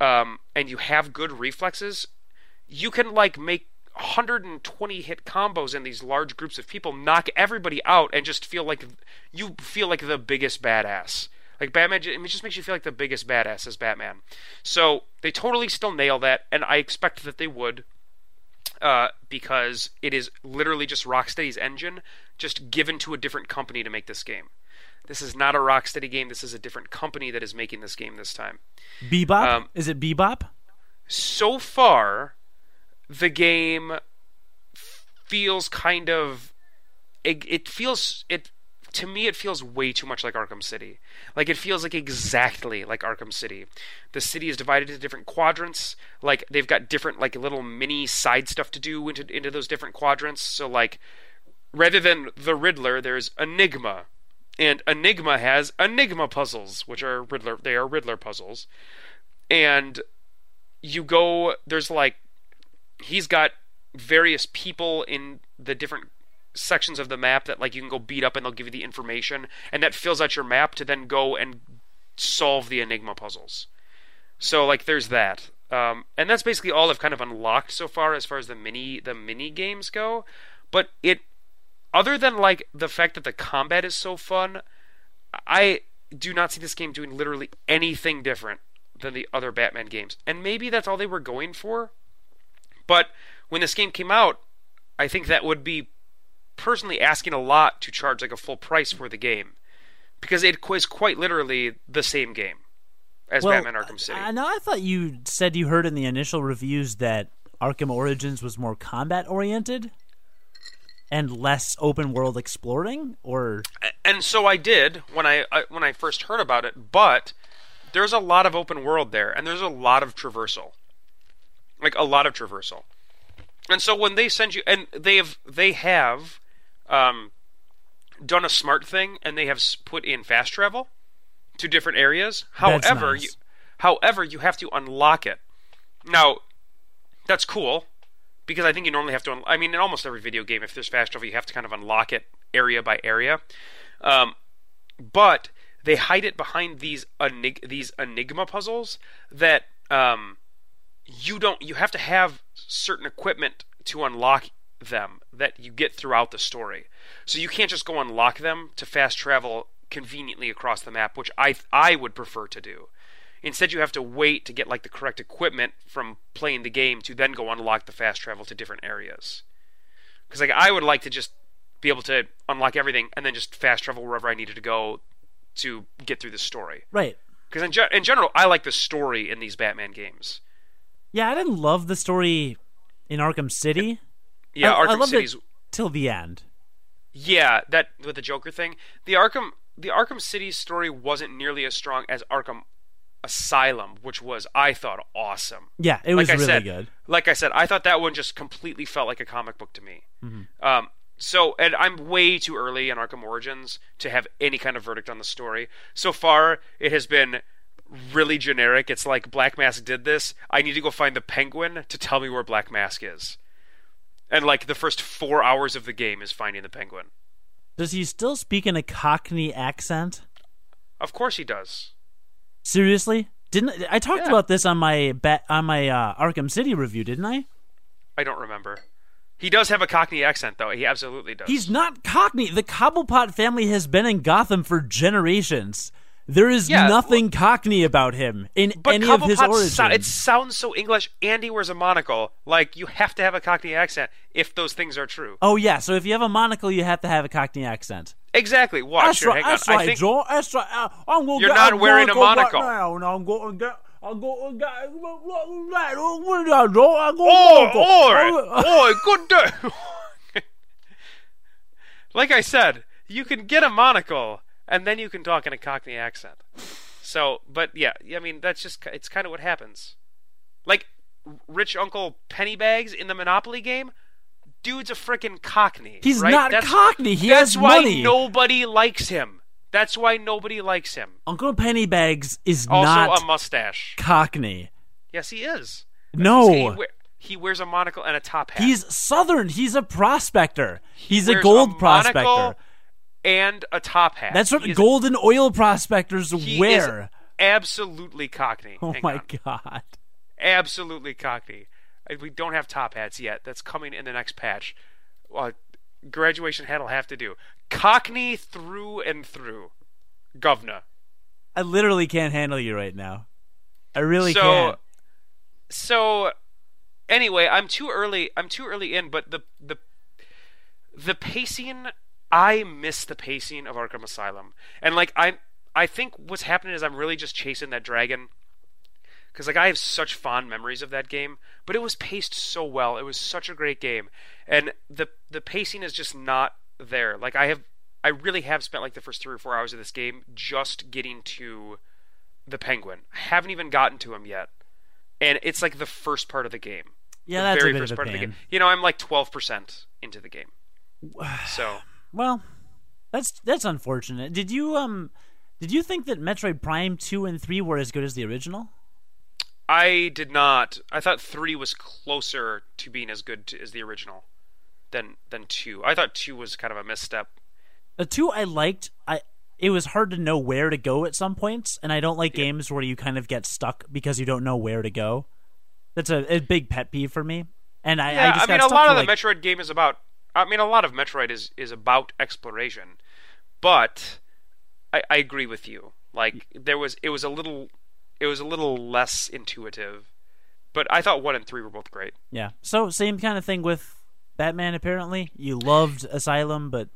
um, and you have good reflexes you can like make 120 hit combos in these large groups of people, knock everybody out, and just feel like you feel like the biggest badass. Like Batman, it just makes you feel like the biggest badass as Batman. So they totally still nail that, and I expect that they would, uh, because it is literally just Rocksteady's engine, just given to a different company to make this game. This is not a Rocksteady game. This is a different company that is making this game this time. Bebop? Um, is it Bebop? So far, the game feels kind of it, it feels it to me it feels way too much like Arkham City. Like it feels like exactly like Arkham City. The city is divided into different quadrants. Like they've got different like little mini side stuff to do into into those different quadrants. So like rather than the Riddler, there's Enigma. And Enigma has Enigma puzzles, which are Riddler they are Riddler puzzles. And you go there's like he's got various people in the different sections of the map that like you can go beat up and they'll give you the information and that fills out your map to then go and solve the enigma puzzles. So like there's that. Um, and that's basically all i've kind of unlocked so far as far as the mini the mini games go. But it other than like the fact that the combat is so fun i do not see this game doing literally anything different than the other batman games. And maybe that's all they were going for but when this game came out, I think that would be personally asking a lot to charge like a full price for the game because it was quite literally the same game as well, Batman Arkham City. I know. I thought you said you heard in the initial reviews that Arkham Origins was more combat oriented and less open world exploring, or and so I did when I, I when I first heard about it. But there's a lot of open world there, and there's a lot of traversal like a lot of traversal. And so when they send you, and they have they have um, done a smart thing, and they have put in fast travel to different areas. However, nice. you, however, you have to unlock it. Now, that's cool because I think you normally have to. Un- I mean, in almost every video game, if there's fast travel, you have to kind of unlock it area by area. Um, but they hide it behind these enig- these enigma puzzles that um, you don't you have to have certain equipment to unlock them that you get throughout the story. So you can't just go unlock them to fast travel conveniently across the map, which I I would prefer to do. Instead, you have to wait to get like the correct equipment from playing the game to then go unlock the fast travel to different areas. Because like I would like to just be able to unlock everything and then just fast travel wherever I needed to go to get through the story. Right. Because in, ge- in general, I like the story in these Batman games. Yeah, I didn't love the story in Arkham City. Yeah, I, Arkham I loved City's it till the end. Yeah, that with the Joker thing. The Arkham the Arkham City story wasn't nearly as strong as Arkham Asylum, which was I thought awesome. Yeah, it was like really said, good. Like I said, I thought that one just completely felt like a comic book to me. Mm-hmm. Um, so, and I'm way too early in Arkham Origins to have any kind of verdict on the story. So far, it has been really generic. It's like Black Mask did this. I need to go find the penguin to tell me where Black Mask is. And like the first four hours of the game is finding the penguin. Does he still speak in a Cockney accent? Of course he does. Seriously? Didn't I talked Yeah. about this on my ba- on my uh, Arkham City review? Didn't I? I don't remember. He does have a Cockney accent, though. He absolutely does. He's not Cockney. The Cobblepot family has been in Gotham for generations. There is Yeah, nothing Cockney about him in any of his origins. so- it sounds so English, and he wears a monocle. Like you have to have a Cockney accent if those things are true. oh yeah, so if you have a monocle, you have to have a Cockney accent. Exactly. Watch That's here. right. Hang That's on. right, I think Joe. That's right. Uh, I'm gonna You're get not a wearing a monocle. right now, and I'm going to get. I'm get. What is that, Joe? I'm Oi, going oi, oi, <laughs> good day. <laughs> like I said, you can get a monocle, and then you can talk in a Cockney accent. So, but yeah, I mean, that's just, it's kind of what happens. Like, rich Uncle Pennybags in the Monopoly game, dude's a freaking Cockney. He's right? not That's- Cockney. He that's has why money. nobody likes him. That's why nobody likes him. Uncle Pennybags is Also, not a mustache. Cockney. Yes, he is. No. He, he wears a monocle and a top hat. He's Southern. He's a prospector. He's a wears gold monocle prospector. And a top hat. That's what He is- golden oil prospectors wear. Absolutely cockney. Oh Hang my on. god. Absolutely cockney. we don't have top hats yet. That's coming in the next patch. Well, graduation hat will have to do. Cockney through and through. Governor. I literally can't handle you right now. I really so, can't. So anyway, I'm too early. I'm too early in, but the the the pacing. I miss the pacing of Arkham Asylum, and like I I think what's happening is I'm really just chasing that dragon. Because like I have such fond memories of that game, but it was paced so well. It was such a great game, and the the pacing is just not there. Like I have, I really have spent like the first three or four hours of this game just getting to the penguin. I haven't even gotten to him yet, and it's like the first part of the game. Yeah, the that's very a bit first of a part of the game. You know, I'm like 12% into the game. <sighs> So Well, that's that's unfortunate. Did you um did you think that Metroid Prime 2 and 3 were as good as the original? I did not. I thought three was closer to being as good to, as the original than than two. I thought two was kind of a misstep. The 2 I liked. I it was hard to know where to go at some points, and I don't like Yeah. games where you kind of get stuck because you don't know where to go. That's a, a big pet peeve for me. And I, I Yeah, just I, mean, a lot of the Metroid game is about. I mean, a lot of Metroid is is about exploration, but I, I agree with you. Like there was, it was a little, it was a little less intuitive, but I thought one and three were both great. Yeah. So same kind of thing with Batman. Apparently, you loved Asylum, but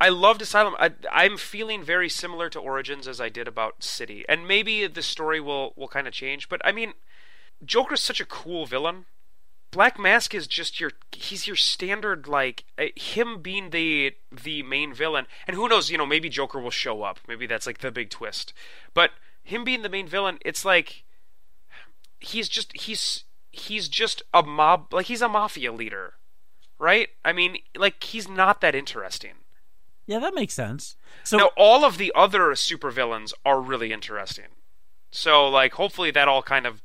I loved Asylum. I, I'm feeling very similar to Origins as I did about City, and maybe the story will will kind of change. But I mean, Joker's such a cool villain. Black Mask is just your he's your standard like uh, him being the the main villain, and who knows, you know, maybe Joker will show up. Maybe that's like the big twist. But him being the main villain, it's like he's just he's he's just a mob like he's a mafia leader, right? I mean, like he's not that interesting. yeah, that makes sense. So Now, all of the other supervillains are really interesting. So, like, hopefully that all kind of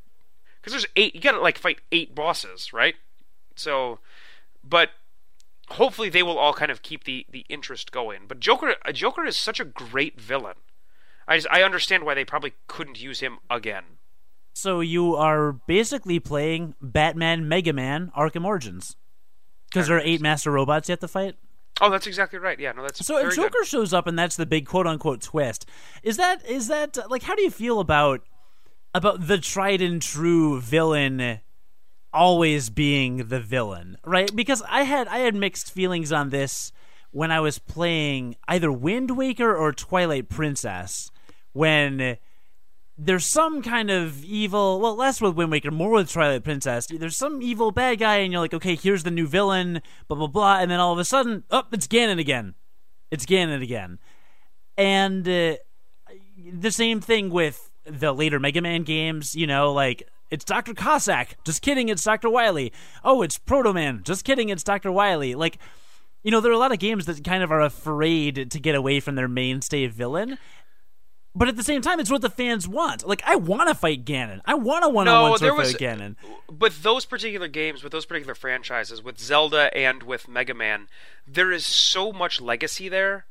because there's eight. You gotta like fight eight bosses, right? So, but hopefully they will all kind of keep the the interest going. But Joker, uh, Joker is such a great villain. I just, I understand why they probably couldn't use him again. So you are basically playing Batman Mega Man Arkham Origins. Because there are eight master robots you have to fight. Oh, that's exactly right. Yeah, no, that's So if Joker good. shows up and that's the big quote unquote twist, is that is that like how do you feel about about the tried and true villain always being the villain, right? Because I had I had mixed feelings on this when I was playing either Wind Waker or Twilight Princess when there's some kind of evil well less with Wind Waker, more with Twilight Princess. There's some evil bad guy and you're like, okay, here's the new villain, blah blah blah, and then all of a sudden, oh, it's Ganon again. It's Ganon again. And uh, the same thing with the later Mega Man games, you know, like it's Dr. Cossack. Just kidding, it's Dr. Wily. Oh, it's Proto Man. Just kidding, it's Dr. Wily. Like you know, there are a lot of games that kind of are afraid to get away from their mainstay villain. But at the same time, it's what the fans want. Like, I want to fight Ganon. I want to No, sword there fight was- with Ganon. with those particular games, with those particular franchises, with Zelda and with Mega Man, there is so much legacy there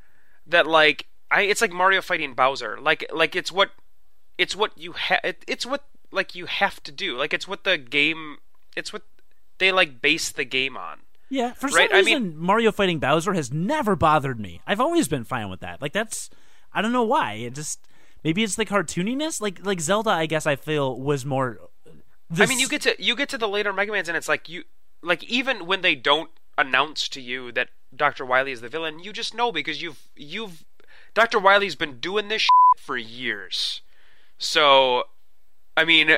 that like I it's like Mario fighting Bowser. Like like it's what it's what you have. it, it's what like you have to do. Like it's what the game it's what they like base the game on. Yeah, for Right, some I reason, Mario fighting Bowser has never bothered me. I've always been fine with that. Like that's, I don't know why. It just maybe it's the cartooniness. Like like Zelda, I guess I feel was more. I mean, you get to you get to the later Mega Man's, and it's like you like even when they don't announce to you that Doctor Wily is the villain, you just know because you've you've Doctor Wily's been doing this for years. So, I mean,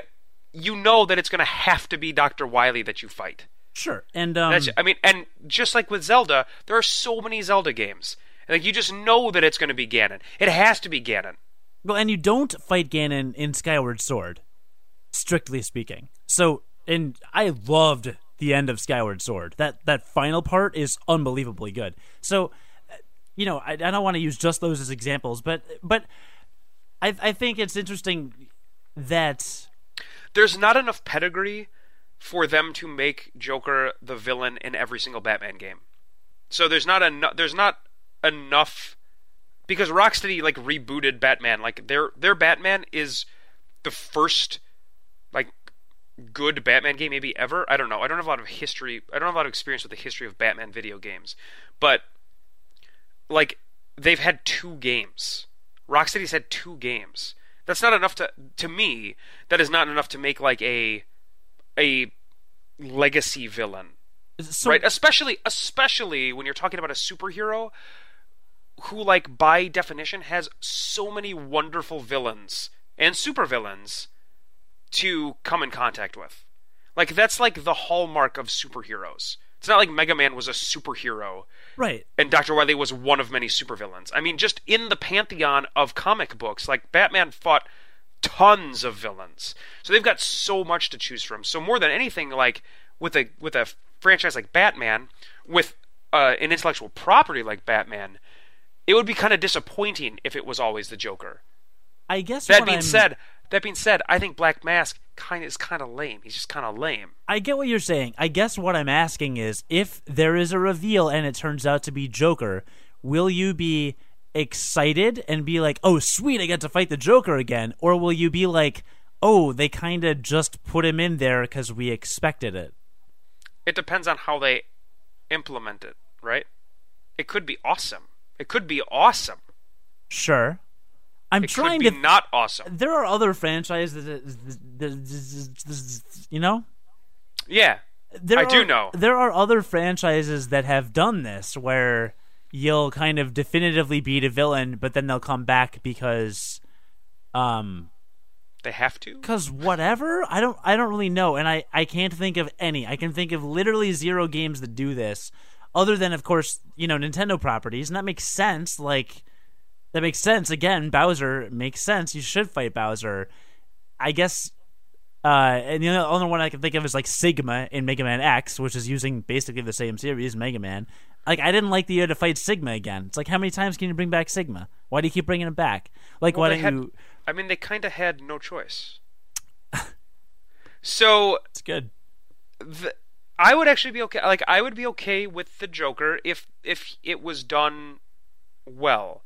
you know that it's going to have to be Doctor Wily that you fight. sure, and um, That's I mean, and just like with Zelda, there are so many Zelda games. Like you just know that it's going to be Ganon. It has to be Ganon. well, and you don't fight Ganon in Skyward Sword, strictly speaking. So, and I loved the end of Skyward Sword. That that final part is unbelievably good. So, uh, you know, I, I don't want to use just those as examples, but but I I think it's interesting that there's not enough pedigree for them to make Joker the villain in every single Batman game. So there's not enough. There's not enough because Rocksteady like rebooted Batman. Like their their Batman is the first like good Batman game maybe ever. I don't know. I don't have a lot of history. I don't have a lot of experience with the history of Batman video games, but like they've had two games. Rocksteady's had two games. That's not enough to to me. That is not enough to make like a a legacy villain, So, right? Especially especially when you're talking about a superhero who like by definition has so many wonderful villains and supervillains to come in contact with. Like that's like the hallmark of superheroes. It's not like Mega Man was a superhero right. and Dr. Wily was one of many supervillains. I mean, just in the pantheon of comic books, like Batman fought tons of villains. So they've got so much to choose from. So more than anything, like with a with a franchise like Batman, with uh, an intellectual property like Batman, it would be kind of disappointing if it was always the Joker. I guess That being I'm- said, that being said, I think Black Mask kind of is kind of lame. He's just kind of lame. I get what you're saying. I guess what I'm asking is if there is a reveal and it turns out to be Joker, will you be excited and be like, "Oh, sweet, I get to fight the Joker again," or will you be like, "Oh, they kind of just put him in there cuz we expected it." It depends on how they implement it, right? It could be awesome. It could be awesome. Sure. I'm It trying could be to not awesome. There are other franchises that, you know? Yeah. there I are, do know. there are other franchises that have done this where you'll kind of definitively beat a villain but then they'll come back because um They have to. cuz whatever i don't i don't really know and i i can't think of any i can think of literally zero games that do this other than of course you know nintendo properties and that makes sense like that makes sense again bowser makes sense you should fight bowser i guess uh, and the only one I can think of is like Sigma in Mega Man X, which is using basically the same series, Mega Man. Like, I didn't like the idea to fight Sigma again. It's like, how many times can you bring back Sigma? Why do you keep bringing him back? Like, Well, why don't had- you? I mean, they kind of had no choice. <laughs> so It's good. the, I would actually be okay. Like, I would be okay with the Joker if if it was done well.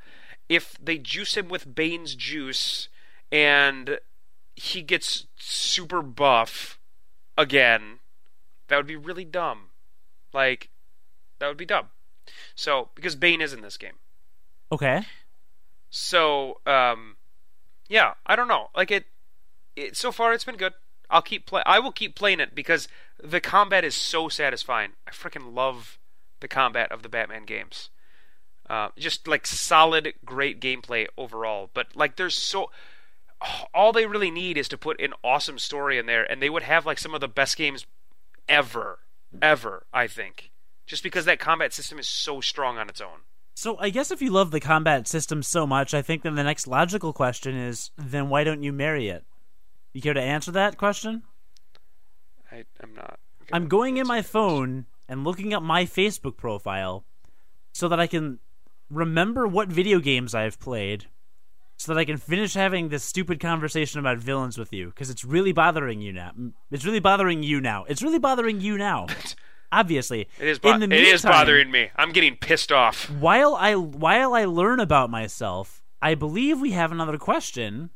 If they juice him with Bane's juice and he gets super buff again, that would be really dumb. Like, that would be dumb. So, because Bane is in this game. Okay. So, um, yeah, I don't know. Like it, it so far it's been good. I'll keep play. I will keep playing it because the combat is so satisfying. I freaking love the combat of the Batman games. Uh, just like solid, great gameplay overall. But like, there's so all they really need is to put an awesome story in there, and they would have like some of the best games ever, ever. I think, just because that combat system is so strong on its own. So I guess if you love the combat system so much, I think then the next logical question is, then why don't you marry it? You care to answer that question? I, I'm not. I'm going in my phone and looking up my Facebook profile so that I can remember what video games I've played so that I can finish having this stupid conversation about villains with you because it's really bothering you now. It's really bothering you now. It's really bothering you now. Obviously. It is. Bo- the it is bothering me. I'm getting pissed off. While I while I learn about myself, I believe we have another question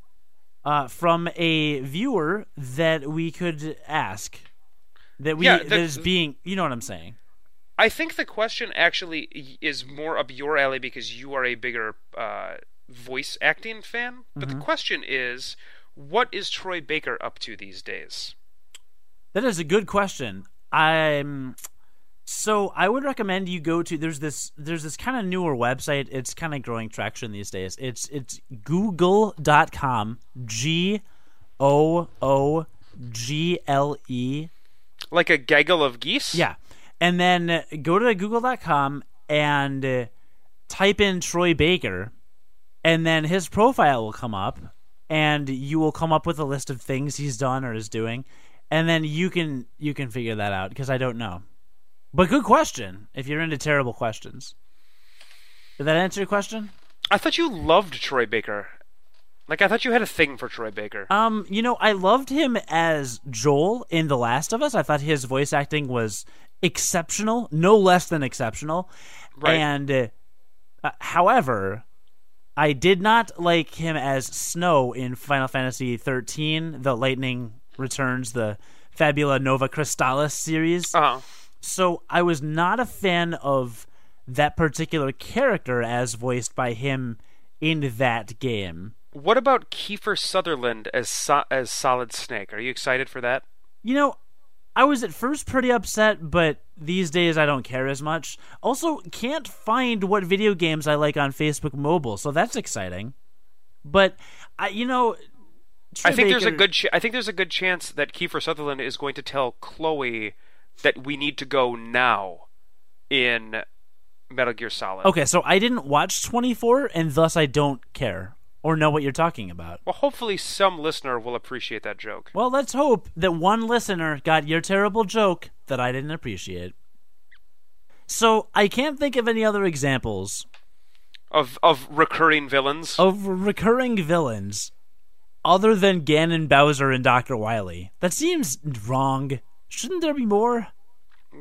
uh, from a viewer that we could ask. That we Yeah, that the- is being you know what I'm saying. I think the question actually is more up your alley because you are a bigger uh, voice acting fan. But Mm-hmm. the question is, what is Troy Baker up to these days? That is a good question. I'm so I would recommend you go to there's this there's this kind of newer website. It's kind of growing traction these days. It's it's google.com G O O G L E Like a gaggle of geese? Yeah. And then go to google.com and uh, type in Troy Baker, and then his profile will come up, and you will come up with a list of things he's done or is doing, and then you can you can figure that out because I don't know. But good question if you're into terrible questions. Did that answer your question? I thought you loved Troy Baker. Like I thought you had a thing for Troy Baker. Um, you know, I loved him as Joel in The Last of Us. I thought his voice acting was exceptional, no less than exceptional. Right. And uh, uh, however, I did not like him as Snow in Final Fantasy 13, The Lightning Returns, the Fabula Nova Crystallis series. Uh huh. So I was not a fan of that particular character as voiced by him in that game. What about Kiefer Sutherland as so- as Solid Snake? Are you excited for that? You know, I was at first pretty upset, but these days I don't care as much. Also, can't find what video games I like on Facebook mobile, so that's exciting. But I, you know, I think there's a good. Ch- I think there's a good chance that Kiefer Sutherland is going to tell Chloe that we need to go now in Metal Gear Solid. Okay, so I didn't watch 24, and thus I don't care or know what you're talking about. Well, hopefully some listener will appreciate that joke. Well, let's hope that one listener got your terrible joke that I didn't appreciate. So I can't think of any other examples Of of recurring villains. of recurring villains other than Ganon, Bowser, and Dr. Wily. That seems wrong. Shouldn't there be more?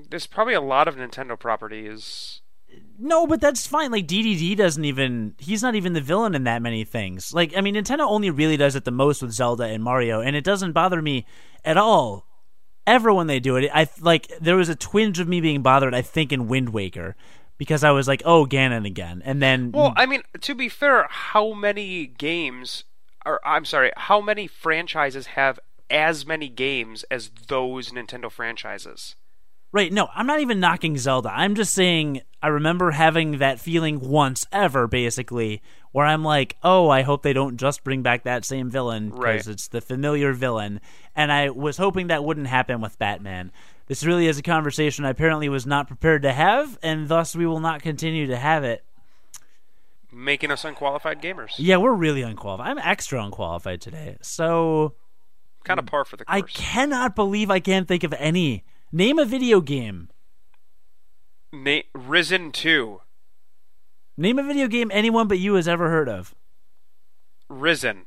There's probably a lot of Nintendo properties. No, but that's fine. Like Dedede doesn't even he's not even the villain in that many things. Like I mean Nintendo only really does it the most with Zelda and Mario and it doesn't bother me at all ever when they do it. I like there was a twinge of me being bothered I think in Wind Waker because I was like, "Oh, Ganon again." And then Well, I mean, to be fair, how many games or I'm sorry, how many franchises have as many games as those Nintendo franchises? Right, no, I'm not even knocking Zelda. I'm just saying I remember having that feeling once ever, basically, where I'm like, oh, I hope they don't just bring back that same villain because Right. it's the familiar villain. And I was hoping that wouldn't happen with Batman. This really is a conversation I apparently was not prepared to have, and thus we will not continue to have it. Making us unqualified gamers. Yeah, we're really unqualified. I'm extra unqualified today. So Kind of par for the course. I cannot believe I can't think of any. Name a video game. Na- Risen 2. Name a video game anyone but you has ever heard of. Risen.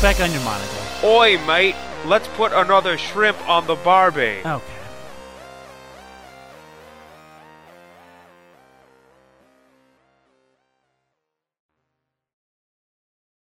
Back on your monitor. Oi, mate, let's put another shrimp on the Barbie. Okay.